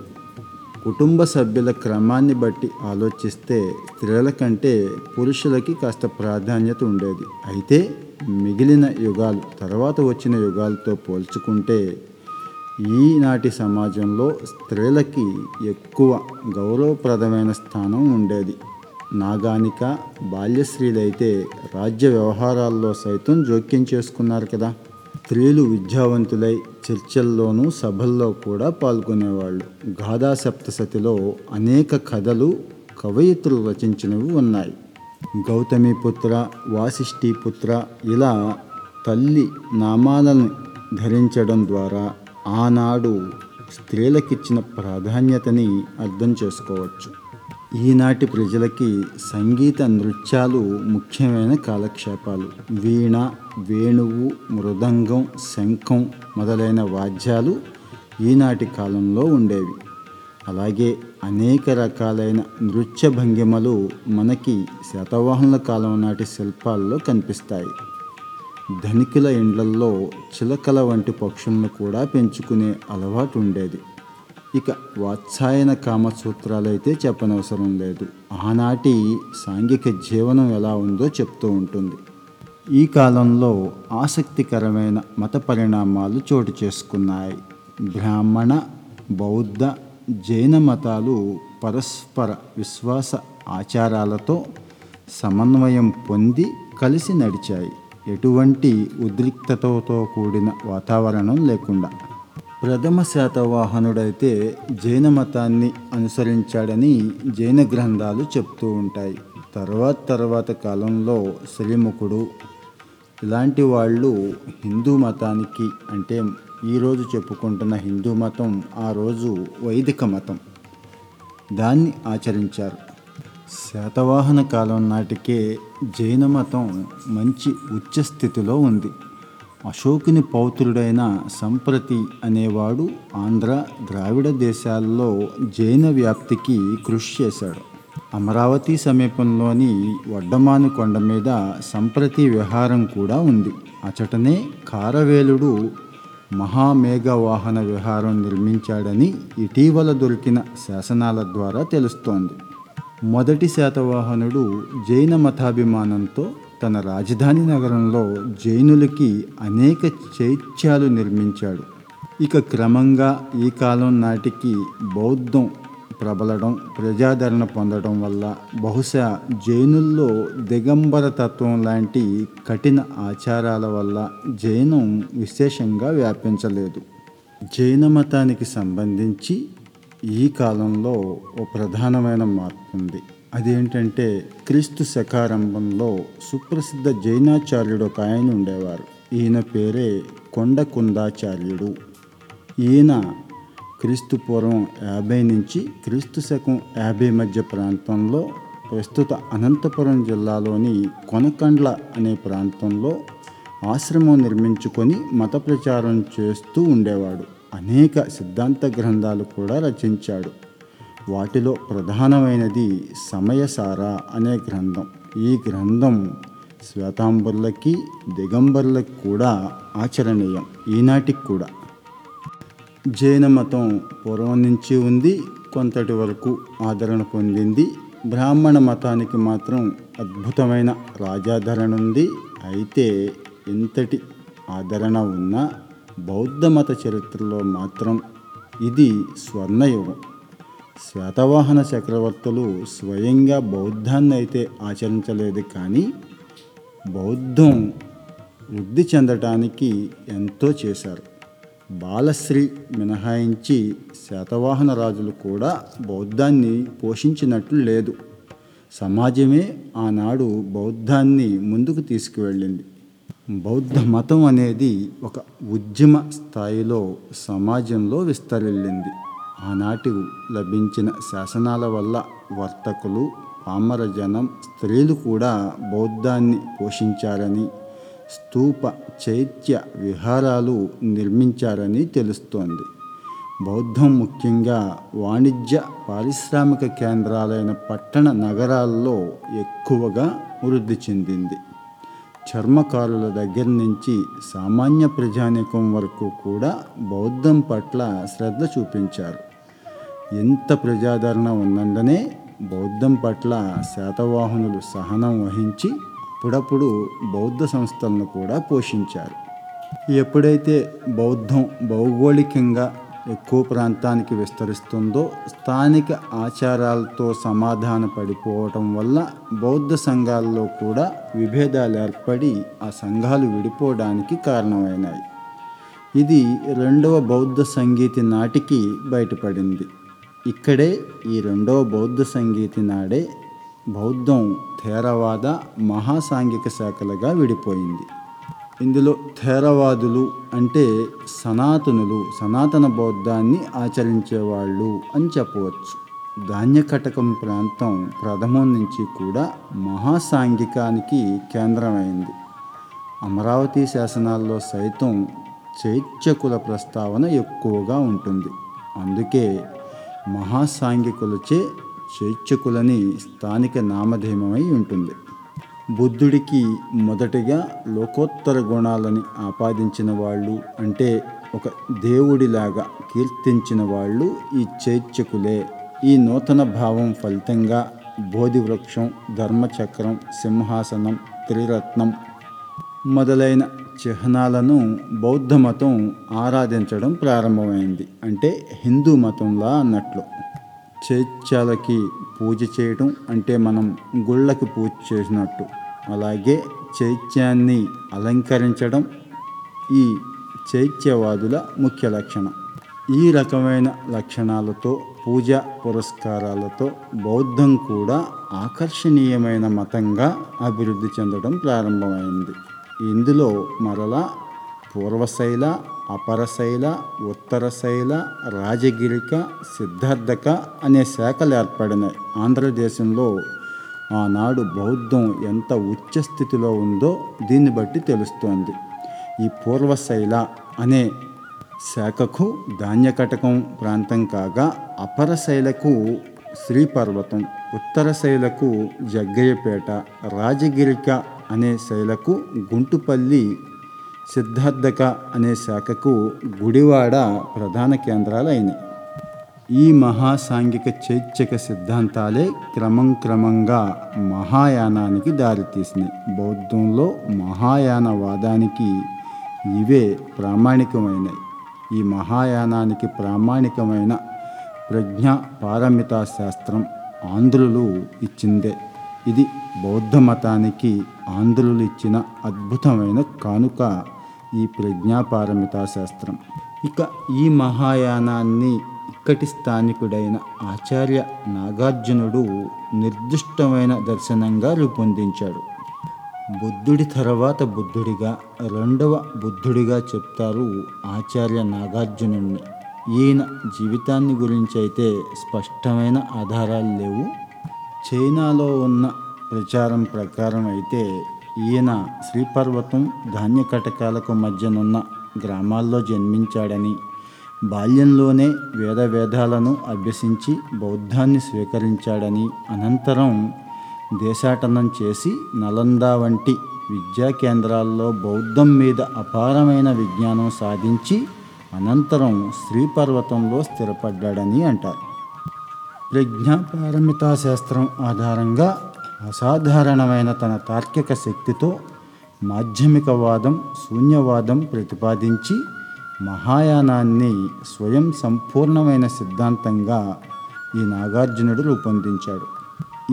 కుటుంబ సభ్యుల క్రమాన్ని బట్టి ఆలోచిస్తే స్త్రీల కంటే పురుషులకి కాస్త ప్రాధాన్యత ఉండేది. అయితే మిగిలిన యుగాలు తర్వాత వచ్చిన యుగాలతో పోల్చుకుంటే ఈనాటి సమాజంలో స్త్రీలకి ఎక్కువ గౌరవప్రదమైన స్థానం ఉండేది. నాగానిక బాల్యశ్రీలైతే రాజ్య వ్యవహారాల్లో సైతం జోక్యం చేసుకున్నారు కదా. స్త్రీలు విద్యావంతులై చర్చల్లోనూ సభల్లో కూడా పాల్గొనేవాళ్ళు. గాథా సప్తసతిలో అనేక కథలు కవయిత్రులు రచించినవి ఉన్నాయి. గౌతమిపుత్ర వాసిష్ఠీపుత్ర ఇలా తల్లి నామాలను ధరించడం ద్వారా ఆనాడు స్త్రీలకిచ్చిన ప్రాధాన్యతని అర్థం చేసుకోవచ్చు. ఈనాటి ప్రజలకి సంగీత నృత్యాలు ముఖ్యమైన కాలక్షేపాలు. వీణ వేణువు మృదంగం శంఖం మొదలైన వాద్యాలు ఈనాటి కాలంలో ఉండేవి. అలాగే అనేక రకాలైన నృత్య భంగిమలు మనకి శాతవాహనుల కాలం నాటి శిల్పాల్లో కనిపిస్తాయి. ధనికుల ఇండ్లల్లో చిలకల వంటి పక్షులను కూడా పెంచుకునే అలవాటు ఉండేది. ఇక వాత్సాయన కామసూత్రాలైతే చెప్పనవసరం లేదు. ఆనాటి సాంఘిక జీవనం ఎలా ఉందో చెప్తూ ఉంటుంది. ఈ కాలంలో ఆసక్తికరమైన మత పరిణామాలు చోటు చేసుకున్నాయి. బ్రాహ్మణ బౌద్ధ జైన మతాలు పరస్పర విశ్వాస ఆచారాలతో సమన్వయం పొంది కలిసి నడిచాయి. ఎటువంటి ఉద్రిక్తతతో కూడిన వాతావరణం లేకుండా ప్రథమ శాతవాహనుడైతే జైన మతాన్ని అనుసరించాడని జైన గ్రంథాలు చెప్తూ ఉంటాయి. తర్వాత తర్వాత కాలంలో శ్రీముఖుడు ఇలాంటి వాళ్ళు హిందూ మతానికి అంటే ఈరోజు చెప్పుకుంటున్న హిందూ మతం ఆ రోజు వైదిక మతం దాన్ని ఆచరించారు. శాతవాహన కాలం నాటికే జైన మతం మంచి ఉచ్చస్థితిలో ఉంది. అశోకుని పౌత్రుడైన సంప్రతి అనేవాడు ఆంధ్ర ద్రావిడ దేశాల్లో జైన వ్యాప్తికి కృషి చేశాడు. అమరావతి సమీపంలోని వడ్డమాను కొండ మీద సంప్రతి విహారం కూడా ఉంది. అచటనే కారవేలుడు మహామేఘవాహన విహారం నిర్మించాడని ఇటీవల దొరికిన శాసనాల ద్వారా తెలుస్తోంది. మొదటి శాతవాహనుడు జైన మతాభిమానంతో తన రాజధాని నగరంలో జైనులకి అనేక చైత్యాలు నిర్మించాడు. ఇక క్రమంగా ఈ కాలం నాటికి బౌద్ధం ప్రబలడం ప్రజాదరణ పొందడం వల్ల బహుశా జైనుల్లో దిగంబర తత్వం లాంటి కఠిన ఆచారాల వల్ల జైనం విశేషంగా వ్యాపించలేదు. జైన మతానికి సంబంధించి ఈ కాలంలో ఓ ప్రధానమైన మార్పు ఉంది అదేంటంటే క్రీస్తు శకారంభంలో సుప్రసిద్ధ జైనాచార్యుడు ఒక ఆయన ఉండేవారు. ఈయన పేరే కొండకుందాచార్యుడు. ఈయన క్రీస్తు పూర్వం యాభై నుంచి క్రీస్తు శకం యాభై మధ్య ప్రాంతంలో ప్రస్తుత అనంతపురం జిల్లాలోని కొనకండ్ల అనే ప్రాంతంలో ఆశ్రమం నిర్మించుకొని మత ప్రచారం చేస్తూ ఉండేవాడు. అనేక సిద్ధాంత గ్రంథాలు కూడా రచించాడు. వాటిలో ప్రధానమైనది సమయసార అనే గ్రంథం. ఈ గ్రంథం శ్వేతాంబరులకి దిగంబరులకు కూడా ఆచరణీయం ఈనాటికి కూడా. జైన మతం పూర్వం నుంచి ఉంది కొంతటి వరకు ఆదరణ పొందింది. బ్రాహ్మణ మతానికి మాత్రం అద్భుతమైన రాజాదరణ ఉంది. అయితే ఇంతటి ఆదరణ ఉన్న బౌద్ధ మత చరిత్రలో మాత్రం ఇది స్వర్ణయుగం. శాతవాహన చక్రవర్తులు స్వయంగా బౌద్ధాన్ని అయితే ఆచరించలేదు కానీ బౌద్ధం వృద్ధి చెందటానికి ఎంతో చేశారు. బాలశ్రీ మినహాయించి శాతవాహన రాజులు కూడా బౌద్ధాన్ని పోషించినట్లు లేదు. సమాజమే ఆనాడు బౌద్ధాన్ని ముందుకు తీసుకువెళ్ళింది. బౌద్ధ మతం అనేది ఒక ఉద్యమ స్థాయిలో సమాజంలో విస్తరిల్లింది. ఆనాటి లభించిన శాసనాల వల్ల వర్తకులు పామర జనం స్త్రీలు కూడా బౌద్ధాన్ని పోషించారని స్తూప చైత్య విహారాలు నిర్మించారని తెలుస్తోంది. బౌద్ధం ముఖ్యంగా వాణిజ్య పారిశ్రామిక కేంద్రాలైన పట్టణ నగరాల్లో ఎక్కువగా వృద్ధి చెందింది. చర్మకారుల దగ్గర నుంచి సామాన్య ప్రజానికం వరకు కూడా బౌద్ధం పట్ల శ్రద్ధ చూపించారు. ఎంత ప్రజాదరణ ఉన్నందునే బౌద్ధం పట్ల శాతవాహనులు సహనం వహించి అప్పుడప్పుడు బౌద్ధ సంస్థలను కూడా పోషించారు. ఎప్పుడైతే బౌద్ధం భౌగోళికంగా ఎక్కువ ప్రాంతానికి విస్తరిస్తుందో స్థానిక ఆచారాలతో సమాధాన పడిపోవటం వల్ల బౌద్ధ సంఘాల్లో కూడా విభేదాలు ఏర్పడి ఆ సంఘాలు విడిపోవడానికి కారణమైనాయి. ఇది రెండవ బౌద్ధ సంగీతి నాటికి బయటపడింది. ఇక్కడే ఈ రెండో బౌద్ధ సంగీతి నాడే బౌద్ధం థేరవాద మహాసాంఘిక శాఖలుగా విడిపోయింది. ఇందులో థేరవాదులు అంటే సనాతనులు సనాతన బౌద్ధాన్ని ఆచరించేవాళ్ళు అని చెప్పవచ్చు. ధాన్యకటకం ప్రాంతం ప్రథమం నుంచి కూడా మహాసాంఘికానికి కేంద్రమైంది. అమరావతి శాసనాల్లో సైతం చైత్యకుల ప్రస్తావన ఎక్కువగా ఉంటుంది. అందుకే మహాసాంఘికులచే స్వేచ్ఛకులని స్థానిక నామధేయమై ఉంటుంది. బుద్ధుడికి మొదటిగా లోకోత్తర గుణాలని ఆపాదించిన వాళ్ళు అంటే ఒక దేవుడిలాగా కీర్తించిన వాళ్ళు ఈ చైత్యకులే ఈ నూతన భావం ఫలితంగా బోధి వృక్షం ధర్మచక్రం సింహాసనం త్రిరత్నం మొదలైన చిహ్నాలను బౌద్ధ మతం ఆరాధించడం ప్రారంభమైంది. అంటే హిందూ మతంలా అన్నట్లు. చైత్యాలకి పూజ చేయడం అంటే మనం గుళ్ళకి పూజ చేసినట్టు. అలాగే చైత్యాన్ని అలంకరించడం ఈ చైత్యవాదుల ముఖ్య లక్షణం. ఈ రకమైన లక్షణాలతో పూజ పురస్కారాలతో బౌద్ధం కూడా ఆకర్షణీయమైన మతంగా అభివృద్ధి చెందడం ప్రారంభమైంది. ఇందులో మరలా పూర్వశైల అపరశైల ఉత్తరశైల రాజగిరిక సిద్ధార్థక అనే శాఖలు ఏర్పడినాయి. ఆంధ్రదేశంలో ఆనాడు బౌద్ధం ఎంత ఉచ్చ స్థితిలో ఉందో దీన్ని బట్టి తెలుస్తోంది. ఈ పూర్వశైల అనే శాఖకు ధాన్యకటకం ప్రాంతం కాగా అపరశైలకు శ్రీపర్వతం ఉత్తర శైలకు జగ్గయ్యపేట రాజగిరిక అనే శైలకు గుంటుపల్లి సిద్ధార్థక అనే శాఖకు గుడివాడ ప్రధాన కేంద్రాలు అయినాయి ఈ మహాసాంఘిక చైత్యక సిద్ధాంతాలే క్రమం క్రమంగా మహాయానానికి దారితీసినాయి. బౌద్ధంలో మహాయాన వాదానికి ఇవే ప్రామాణికమైనవి ఈ మహాయానానికి ప్రామాణికమైన ప్రజ్ఞ పారమితా శాస్త్రం ఆంధ్రులు ఇచ్చిందే. ఇది బౌద్ధ మతానికి ఆంధ్రులు ఇచ్చిన అద్భుతమైన కానుక ఈ ప్రజ్ఞాపారమితా శాస్త్రం. ఇక ఈ మహాయానాన్ని ఇక్కటి స్థానికుడైన ఆచార్య నాగార్జునుడు నిర్దిష్టమైన దర్శనంగా రూపొందించాడు. బుద్ధుడి తర్వాత బుద్ధుడిగా రెండవ బుద్ధుడిగా చెప్తారు ఆచార్య నాగార్జునుడిని ఈయన జీవితాన్ని గురించి అయితే స్పష్టమైన ఆధారాలు లేవు. చైనాలో ఉన్న ప్రచారం ప్రకారం అయితే ఈయన శ్రీపర్వతం ధాన్యకటకాలకు మధ్యనున్న గ్రామాల్లో జన్మించాడని బాల్యంలోనే వేద వేదాలను అభ్యసించి బౌద్ధాన్ని స్వీకరించాడని అనంతరం దేశాటనం చేసి నలంద వంటి విద్యా కేంద్రాల్లో బౌద్ధం మీద అపారమైన విజ్ఞానం సాధించి అనంతరం శ్రీపర్వతంలో స్థిరపడ్డాడని అంటారు. ప్రజ్ఞాపారమితా శాస్త్రం ఆధారంగా అసాధారణమైన తన తార్కిక శక్తితో మాధ్యమికవాదం శూన్యవాదం ప్రతిపాదించి మహాయానాన్ని స్వయం సంపూర్ణమైన సిద్ధాంతంగా ఈ నాగార్జునుడు రూపొందించాడు.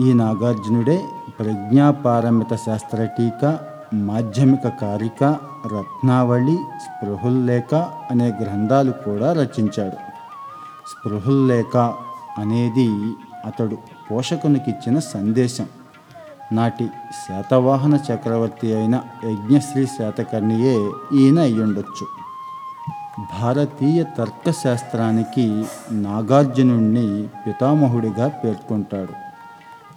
ఈ నాగార్జునుడే ప్రజ్ఞాపారమిత శాస్త్ర టీకా మాధ్యమిక కారిక రత్నావళి స్పృహుల్లేఖ అనే గ్రంథాలు కూడా రచించాడు. స్పృహుల్లేఖ అనేది అతడు పోషకునికిచ్చిన సందేశం. నాటి శాతవాహన చక్రవర్తి అయిన యజ్ఞశ్రీ శాతకర్ణియే ఈయన అయ్యుండొచ్చు. భారతీయ తర్కశాస్త్రానికి నాగార్జునుణ్ణి పితామహుడిగా పేర్కొంటాడు.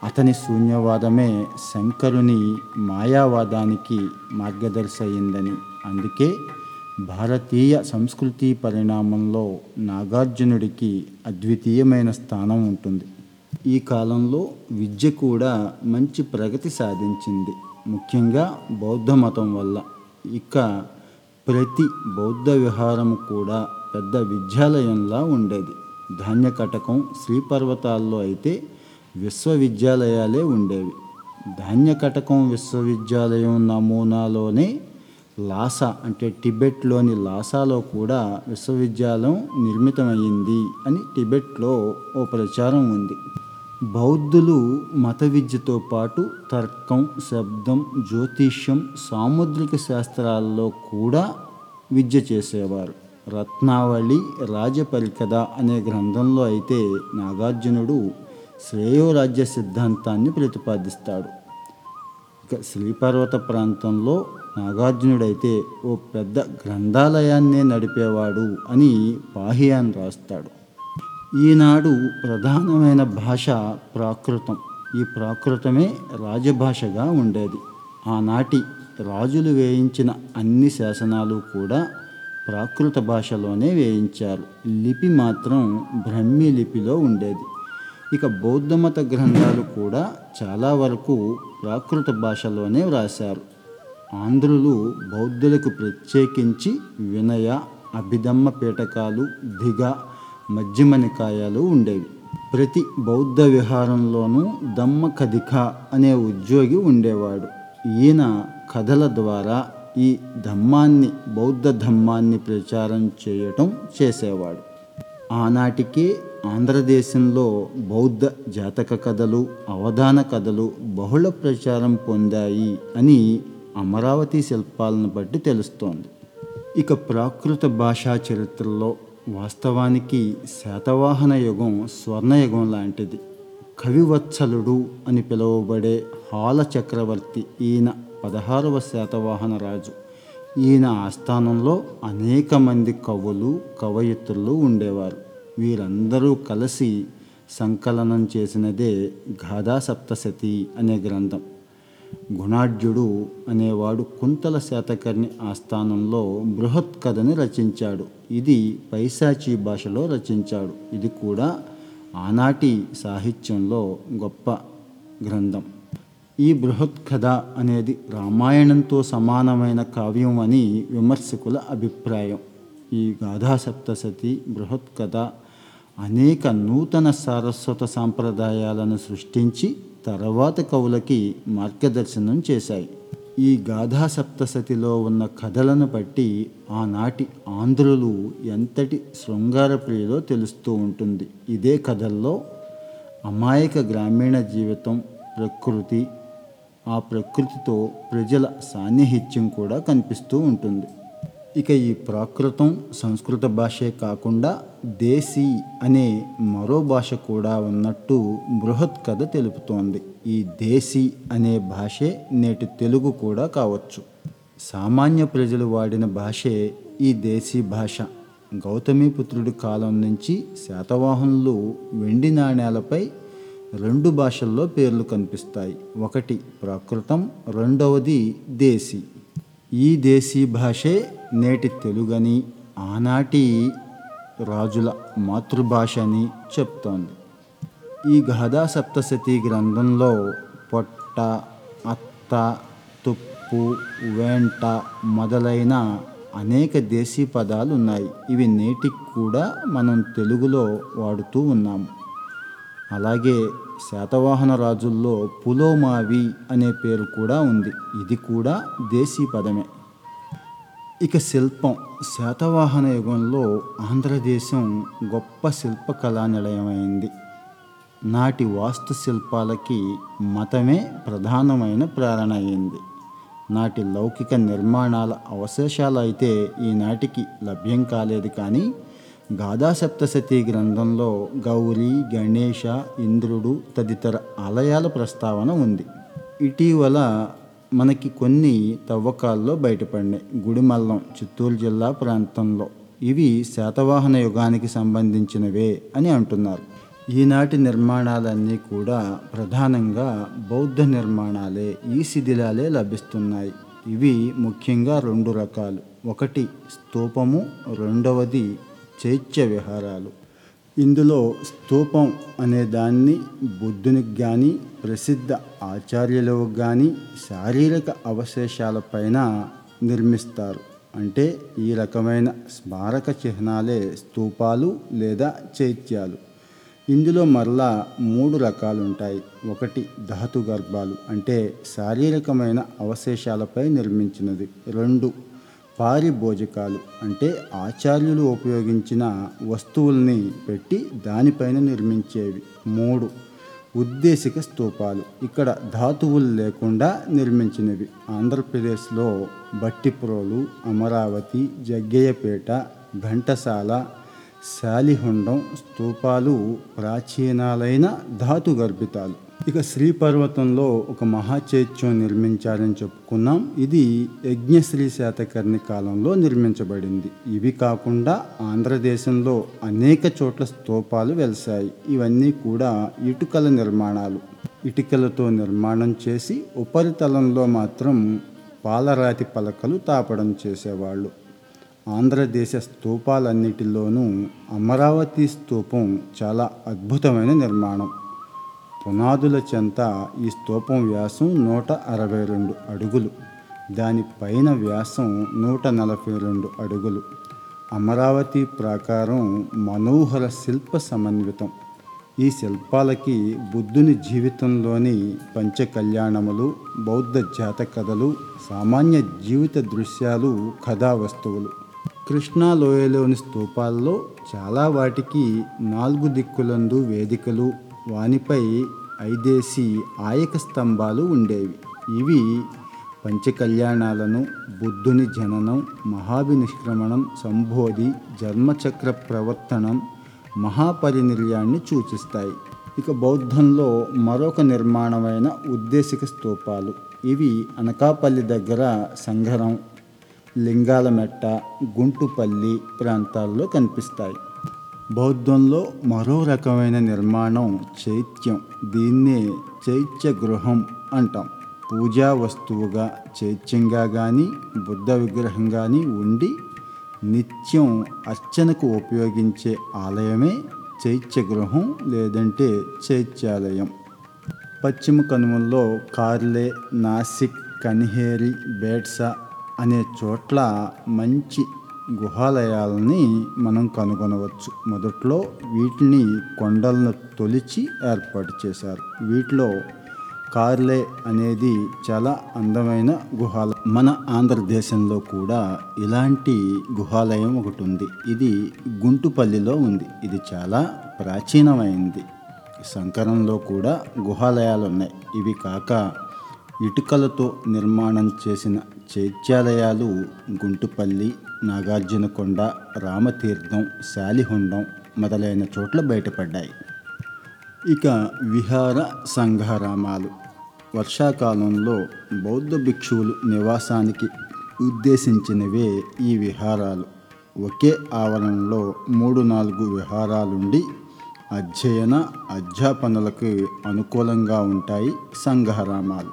అతని శూన్యవాదమే శంకరుని మాయావాదానికి మార్గదర్శి అయిందని అందుకే భారతీయ సంస్కృతి పరిణామంలో నాగార్జునుడికి అద్వితీయమైన స్థానం ఉంటుంది. ఈ కాలంలో విద్య కూడా మంచి ప్రగతి సాధించింది. ముఖ్యంగా బౌద్ధ మతం వల్ల. ఇక ప్రతి బౌద్ధ విహారం కూడా పెద్ద విద్యాలయంలా ఉండేది. ధాన్యకటకం శ్రీపర్వతాల్లో అయితే విశ్వవిద్యాలయాలే ఉండేవి. ధాన్యకటకం విశ్వవిద్యాలయం నమూనాలోనే లాసా అంటే టిబెట్లోని లాసాలో కూడా విశ్వవిద్యాలయం నిర్మితమైంది అని టిబెట్లో ఓ ప్రచారం ఉంది. బౌద్ధులు మత విద్యతో పాటు తర్కం శబ్దం జ్యోతిష్యం సాముద్రిక శాస్త్రాల్లో కూడా విద్య చేసేవారు. రత్నావళి రాజపరికద అనే గ్రంథంలో అయితే నాగార్జునుడు శ్రేయోరాజ్య సిద్ధాంతాన్ని ప్రతిపాదిస్తాడు. ఇక శ్రీపర్వత ప్రాంతంలో నాగార్జునుడైతే ఓ పెద్ద గ్రంథాలయాన్నే నడిపేవాడు అని పాహియాన్ రాస్తాడు. ఈనాడు ప్రధానమైన భాష ప్రాకృతం. ఈ ప్రాకృతమే రాజభాషగా ఉండేది. ఆనాటి రాజులు వేయించిన అన్ని శాసనాలు కూడా ప్రాకృత భాషలోనే వేయించారు. లిపి మాత్రం బ్రహ్మీ లిపిలో ఉండేది. ఇక బౌద్ధమత గ్రంథాలు కూడా చాలా వరకు ప్రాకృత భాషలోనే వ్రాశారు. ఆంధ్రులు బౌద్ధులకు ప్రత్యేకించి వినయ అభిధమ్మ పీఠకాలు దిగ మధ్యమ నికాయాలు ఉండేవి. ప్రతి బౌద్ధ విహారంలోనూ దమ్మ కధిక అనే ఉద్యోగి ఉండేవాడు. ఈయన కథల ద్వారా ఈ ధమ్మాన్ని బౌద్ధ ధమ్మాన్ని ప్రచారం చేయటం చేసేవాడు. ఆనాటికే ఆంధ్రదేశంలో బౌద్ధ జాతక కథలు అవధాన కథలు బహుళ ప్రచారం పొందాయి అని అమరావతి శిల్పాలను బట్టి తెలుస్తోంది. ఇక ప్రాకృత భాషా చరిత్రలో వాస్తవానికి శాతవాహన యుగం స్వర్ణయుగం లాంటిది. కవివత్సలుడు అని పిలువబడే హాల చక్రవర్తి ఈయన పదహారవ శాతవాహన రాజు. ఈయన ఆస్థానంలో అనేక మంది కవులు కవయిత్రులు ఉండేవారు. వీరందరూ కలిసి సంకలనం చేసినదే గాథా సప్తశతి అనే గ్రంథం. గుణాఢ్యుడు అనేవాడు కుంతల శాతకర్ణి ఆస్థానంలో బృహత్ కథని రచించాడు. ఇది పైశాచీ భాషలో రచించాడు. ఇది కూడా ఆనాటి సాహిత్యంలో గొప్ప గ్రంథం. ఈ బృహత్ కథ అనేది రామాయణంతో సమానమైన కావ్యం అని విమర్శకుల అభిప్రాయం. ఈ గాథా సప్తశతి బృహత్ కథ అనేక నూతన సారస్వత సాంప్రదాయాలను సృష్టించి తర్వాత కవులకి మార్గదర్శనం చేశాయి. ఈ గాథా సప్తసతిలో ఉన్న కథలను బట్టి ఆనాటి ఆంధ్రులు ఎంతటి శృంగార ప్రియులో తెలుస్తూ ఉంటుంది. ఇదే కథల్లో అమాయక గ్రామీణ జీవితం ప్రకృతి ఆ ప్రకృతితో ప్రజల సాన్నిహిత్యం కూడా కనిపిస్తూ ఉంటుంది. ఇక ఈ ప్రాకృతం సంస్కృత భాషే కాకుండా దేశీ అనే మరో భాష కూడా ఉన్నట్టు బృహత్ కథ తెలుపుతోంది. ఈ దేశీ అనే భాషే నేటి తెలుగు కూడా కావచ్చు. సామాన్య ప్రజలు వాడిన భాషే ఈ దేశీ భాష. గౌతమిపుత్రుడి కాలం నుంచి శాతవాహనులు వెండి నాణేలపై రెండు భాషల్లో పేర్లు కనిపిస్తాయి. ఒకటి ప్రాకృతం రెండవది దేశీ. ఈ దేశీ భాషే నేటి తెలుగని ఆనాటి రాజుల మాతృభాష అని చెప్తోంది. ఈ గాథా సప్తశతి గ్రంథంలో పొట్ట అత్త తుప్పు వెంట మొదలైన అనేక దేశీ పదాలు ఉన్నాయి ఇవి నేటికి కూడా మనం తెలుగులో వాడుతూ ఉన్నాము అలాగే శాతవాహన రాజుల్లో పులోమావి అనే పేరు కూడా ఉంది. ఇది కూడా దేశీ పదమే. ఇక శిల్పం. శాతవాహన యుగంలో ఆంధ్రదేశం గొప్ప శిల్పకళా నిలయమైంది. నాటి వాస్తు శిల్పాలకి మతమే ప్రధానమైన ప్రేరణ అయింది. నాటి లౌకిక నిర్మాణాల అవశేషాలు అయితే ఈనాటికి లభ్యం కాలేదు కానీ గాథాసప్తశతి గ్రంథంలో గౌరీ గణేష ఇంద్రుడు తదితర ఆలయాల ప్రస్తావన ఉంది. ఇటీవల మనకి కొన్ని తవ్వకాల్లో బయటపడినాయి. గుడిమల్లం చిత్తూరు జిల్లా ప్రాంతంలో. ఇవి శాతవాహన యుగానికి సంబంధించినవే అని అంటున్నారు. ఈనాటి నిర్మాణాలన్నీ కూడా ప్రధానంగా బౌద్ధ నిర్మాణాలే ఈ శిథిలాలే లభిస్తున్నాయి. ఇవి ముఖ్యంగా రెండు రకాలు. ఒకటి స్తూపము రెండవది చైత్య విహారాలు. ఇందులో స్తూపం అనే దాన్ని బుద్ధునికి కానీ ప్రసిద్ధ ఆచార్యులకు కానీ శారీరక అవశేషాలపైన నిర్మిస్తారు. అంటే ఈ రకమైన స్మారక చిహ్నాలే స్తూపాలు లేదా చైత్యాలు. ఇందులో మరలా మూడు రకాలు ఉంటాయి ఒకటి ధాతు గర్భాలు అంటే శారీరకమైన అవశేషాలపై నిర్మించినది. రెండు పారిభోజకాలు అంటే ఆచార్యులు ఉపయోగించిన వస్తువుల్ని పెట్టి దానిపైన నిర్మించేవి. మూడు ఉద్దేశిక స్తూపాలు ఇక్కడ ధాతువులు లేకుండా నిర్మించినవి. ఆంధ్రప్రదేశ్లో బట్టిప్రోలు అమరావతి జగ్గయ్యపేట ఘంటసాల శాలిహొండం స్తూపాలు ప్రాచీనాలైన ధాతు గర్భితాలు ఇక శ్రీపర్వతంలో ఒక మహాచైత్యం నిర్మించారని చెప్పుకున్నాం. ఇది యజ్ఞశ్రీ శాతకర్ణి కాలంలో నిర్మించబడింది. ఇవి కాకుండా ఆంధ్రదేశంలో అనేక చోట్ల స్తూపాలు వెలిశాయి. ఇవన్నీ కూడా ఇటుకల నిర్మాణాలు. ఇటుకలతో నిర్మాణం చేసి ఉపరితలంలో మాత్రం పాలరాతి పలకలు తాపడం చేసేవాళ్ళు. ఆంధ్రదేశ స్తూపాలన్నిటిలోనూ అమరావతి స్తూపం చాలా అద్భుతమైన నిర్మాణం. పునాదుల చెంత ఈ స్తూపం వ్యాసం నూట అరవై రెండు అడుగులు. దానిపైన వ్యాసం నూట నలభై రెండు అడుగులు. అమరావతి ప్రాకారం మనోహర శిల్ప సమన్వితం. ఈ శిల్పాలకి బుద్ధుని జీవితంలోని పంచ కళ్యాణములు బౌద్ధ జాత కథలు సామాన్య జీవిత దృశ్యాలు కథా వస్తువులు కృష్ణా లోయలోని స్తూపాల్లో చాలా వాటికి నాలుగు దిక్కులందు వేదికలు వానిపై ఐదేసి ఆయక స్తంభాలు ఉండేవి. ఇవి పంచకళ్యాణాలను బుద్ధుని జననం మహాభినిష్క్రమణం సంబోధి జన్మచక్ర ప్రవర్తనం మహాపరినిర్యాన్ని సూచిస్తాయి. ఇక బౌద్ధంలో మరొక నిర్మాణమైన ఉద్దేశిక స్తూపాలు. ఇవి అనకాపల్లి దగ్గర సంఘరం లింగాలమెట్ట గుంటుపల్లి ప్రాంతాల్లో కనిపిస్తాయి. బౌద్ధంలో మరో రకమైన నిర్మాణం చైత్యం. దీన్నే చైత్య గృహం అంటాం. పూజా వస్తువుగా చైత్యంగా కానీ బుద్ధ విగ్రహం కానీ ఉండి నిత్యం అర్చనకు ఉపయోగించే ఆలయమే చైత్య గృహం లేదంటే చైత్యాలయం. పశ్చిమ కనుమల్లో కార్లే నాసిక్ కనిహేరి బేట్సా అనే చోట్ల మంచి గుహాలయాలని మనం కనుగొనవచ్చు. మొదట్లో వీటిని కొండలను తొలిచి ఏర్పాటు చేశారు. వీటిలో కార్లే అనేది చాలా అందమైన గుహాల మన ఆంధ్రదేశంలో కూడా ఇలాంటి గుహాలయం ఒకటి ఉంది ఇది గుంటుపల్లిలో ఉంది. ఇది చాలా ప్రాచీనమైంది. శంకరంలో కూడా గుహాలయాలు ఉన్నాయి. ఇవి కాక ఇటుకలతో నిర్మాణం చేసిన చైత్యాలయాలు గుంటుపల్లి నాగార్జునకొండ రామతీర్థం శాలిహొండం మొదలైన చోట్ల బయటపడ్డాయి. ఇక విహార సంఘారామాలు. వర్షాకాలంలో బౌద్ధ భిక్షువులు నివాసానికి ఉద్దేశించినవే ఈ విహారాలు. ఒకే ఆవరణలో మూడు నాలుగు విహారాలుండి అధ్యయన అధ్యాపనలకు అనుకూలంగా ఉంటాయి సంఘారామాలు.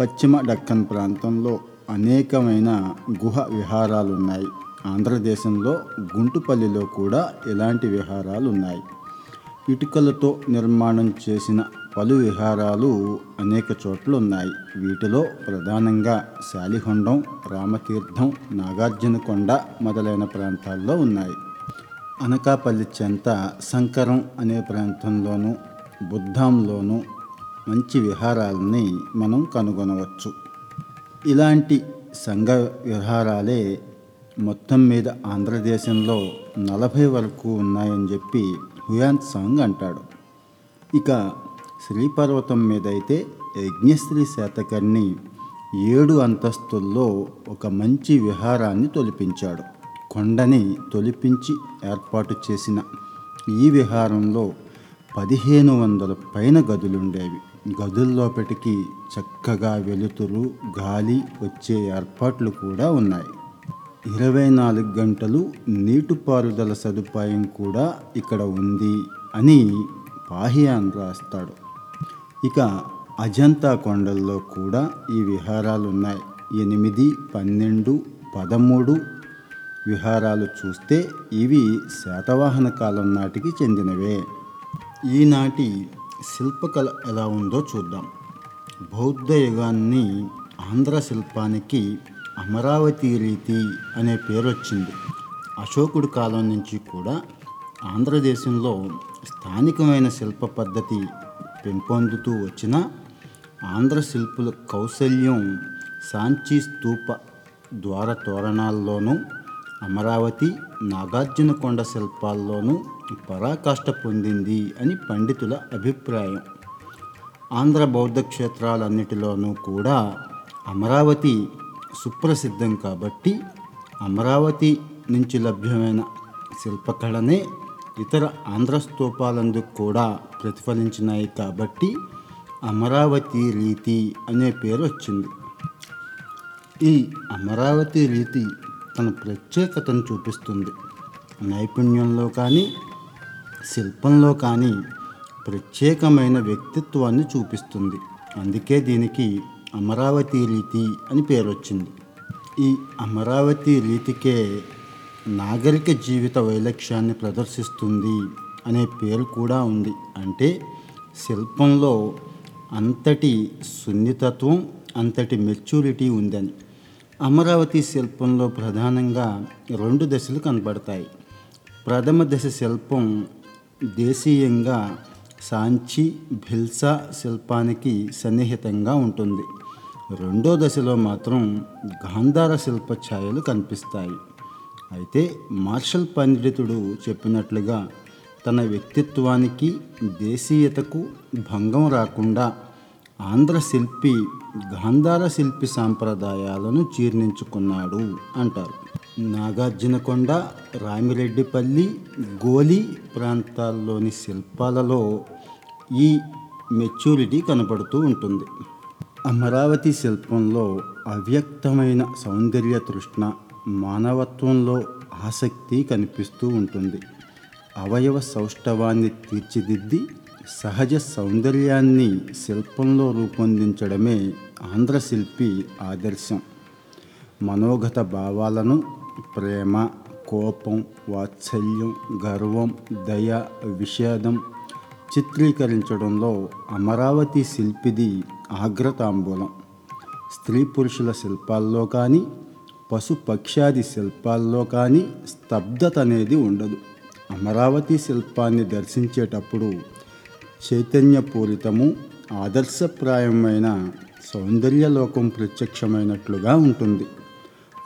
పశ్చిమ డక్కన్ ప్రాంతంలో అనేకమైన గుహ విహారాలు ఉన్నాయి ఆంధ్రదేశంలో గుంటుపల్లిలో కూడా ఇలాంటి విహారాలు ఉన్నాయి ఇటుకలతో నిర్మాణం చేసిన పలు విహారాలు అనేక చోట్ల ఉన్నాయి వీటిలో ప్రధానంగా శాలిహొండం రామతీర్థం నాగార్జునకొండ మొదలైన ప్రాంతాల్లో ఉన్నాయి. అనకాపల్లి చెంత శంకరం అనే ప్రాంతంలోనూ బుద్ధాంలోనూ మంచి విహారాలని మనం కనుగొనవచ్చు. ఇలాంటి సంఘ విహారాలే మొత్తం మీద ఆంధ్రదేశంలో నలభై వరకు ఉన్నాయని చెప్పి హుయాన్ సాంగ్ అంటాడు. ఇక శ్రీపర్వతం మీద అయితే యజ్ఞశ్రీ శాతకర్ణి ఏడు అంతస్తుల్లో ఒక మంచి విహారాన్ని తొలిపించాడు. కొండని తొలిపించి ఏర్పాటు చేసిన ఈ విహారంలో పదిహేను వందల పైన గదులుండేవి. గదుల్లోపటికి చక్కగా వెలుతురు గాలి వచ్చే ఏర్పాట్లు కూడా ఉన్నాయి. ఇరవై నాలుగు గంటలు నీటిపారుదల సదుపాయం కూడా ఇక్కడ ఉంది అని పాహియాన్ రాస్తాడు. ఇక అజంతా కొండల్లో కూడా ఈ విహారాలు ఉన్నాయి ఎనిమిది పన్నెండు పదమూడు విహారాలు చూస్తే ఇవి శాతవాహన కాలం నాటికి చెందినవే. ఈనాటి శిల్పకళ ఎలా ఉందో చూద్దాం. బౌద్ధ యుగాన్ని ఆంధ్ర శిల్పానికి అమరావతి రీతి అనే పేరు వచ్చింది అశోకుడి కాలం నుంచి కూడా ఆంధ్రదేశంలో స్థానికమైన శిల్ప పద్ధతి పెంపొందుతూ వచ్చిన ఆంధ్ర శిల్పుల కౌశల్యం సాంచి స్తూప ద్వార తోరణాల్లోనూ అమరావతి నాగార్జునకొండ శిల్పాల్లోనూ పరాకాష్ట పొందింది అని పండితుల అభిప్రాయం. ఆంధ్ర బౌద్ధ క్షేత్రాలన్నిటిలోనూ కూడా అమరావతి సుప్రసిద్ధం కాబట్టి అమరావతి నుంచి లభ్యమైన శిల్పకళనే ఇతర ఆంధ్ర స్తూపాలందుకు కూడా ప్రతిఫలించినాయి కాబట్టి అమరావతి రీతి అనే పేరు వచ్చింది ఈ అమరావతి రీతి తన ప్రత్యేకతను చూపిస్తుంది. నైపుణ్యంలో కానీ శిల్పంలో కానీ ప్రత్యేకమైన వ్యక్తిత్వాన్ని చూపిస్తుంది. అందుకే దీనికి అమరావతి రీతి అని పేరు వచ్చింది ఈ అమరావతి రీతికే నాగరిక జీవిత వైలక్ష్యాన్ని ప్రదర్శిస్తుంది అనే పేరు కూడా ఉంది. అంటే శిల్పంలో అంతటి సున్నితత్వం అంతటి మెచ్యూరిటీ ఉందని. అమరావతి శిల్పంలో ప్రధానంగా రెండు దశలు కనబడతాయి. ప్రథమ దశ శిల్పం దేశీయంగా సాంచి భిల్సా శిల్పానికి సన్నిహితంగా ఉంటుంది. రెండో దశలో మాత్రం గాంధార శిల్ప ఛాయలు కనిపిస్తాయి. అయితే మార్షల్ పండితుడు చెప్పినట్లుగా తన వ్యక్తిత్వానికి దేశీయతకు భంగం రాకుండా ఆంధ్ర శిల్పి గాంధార శిల్పి సాంప్రదాయాలను జీర్ణించుకున్నాడు అంటారు. నాగార్జునకొండ రామిరెడ్డిపల్లి గోలి ప్రాంతాల్లోని శిల్పాలలో ఈ మెచ్యూరిటీ కనపడుతూ ఉంటుంది. అమరావతి శిల్పంలో అవ్యక్తమైన సౌందర్య తృష్ణ మానవత్వంలో ఆసక్తి కనిపిస్తూ ఉంటుంది. అవయవ సౌష్ఠవాన్ని తీర్చిదిద్ది సహజ సౌందర్యాన్ని శిల్పంలో రూపొందించడమే ఆంధ్ర శిల్పి ఆదర్శం. మనోగత భావాలను ప్రేమ కోపం వాత్సల్యం గర్వం దయ విషాదం చిత్రీకరించడంలో అమరావతి శిల్పిది ఆగ్రతాంబూలం. స్త్రీ పురుషుల శిల్పాల్లో కానీ పశు పక్షాది శిల్పాల్లో కానీ స్తబ్దత అనేది ఉండదు. అమరావతి శిల్పాన్ని దర్శించేటప్పుడు చైతన్యపూరితము ఆదర్శప్రాయమైన సౌందర్యలోకం ప్రత్యక్షమైనట్లుగా ఉంటుంది.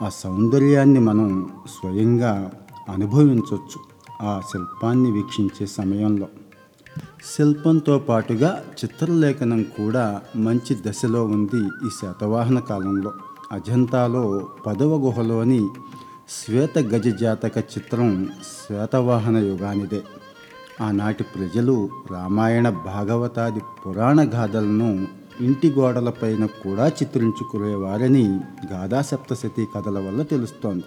ఆ సౌందర్యాన్ని మనం స్వయంగా అనుభవించవచ్చు ఆ శిల్పాన్ని వీక్షించే సమయంలో. శిల్పంతో పాటుగా చిత్రలేఖనం కూడా మంచి దశలో ఉంది ఈ శాతవాహన కాలంలో. అజంతాలో పదవ గుహలోని శ్వేత గజ జాతక చిత్రం శ్వేతవాహన యుగానిదే. ఆనాటి ప్రజలు రామాయణ భాగవతాది పురాణ గాథలను ఇంటి గోడలపైన కూడా చిత్రించుకునేవారని గాథా సప్తశతి కథల వల్ల తెలుస్తోంది.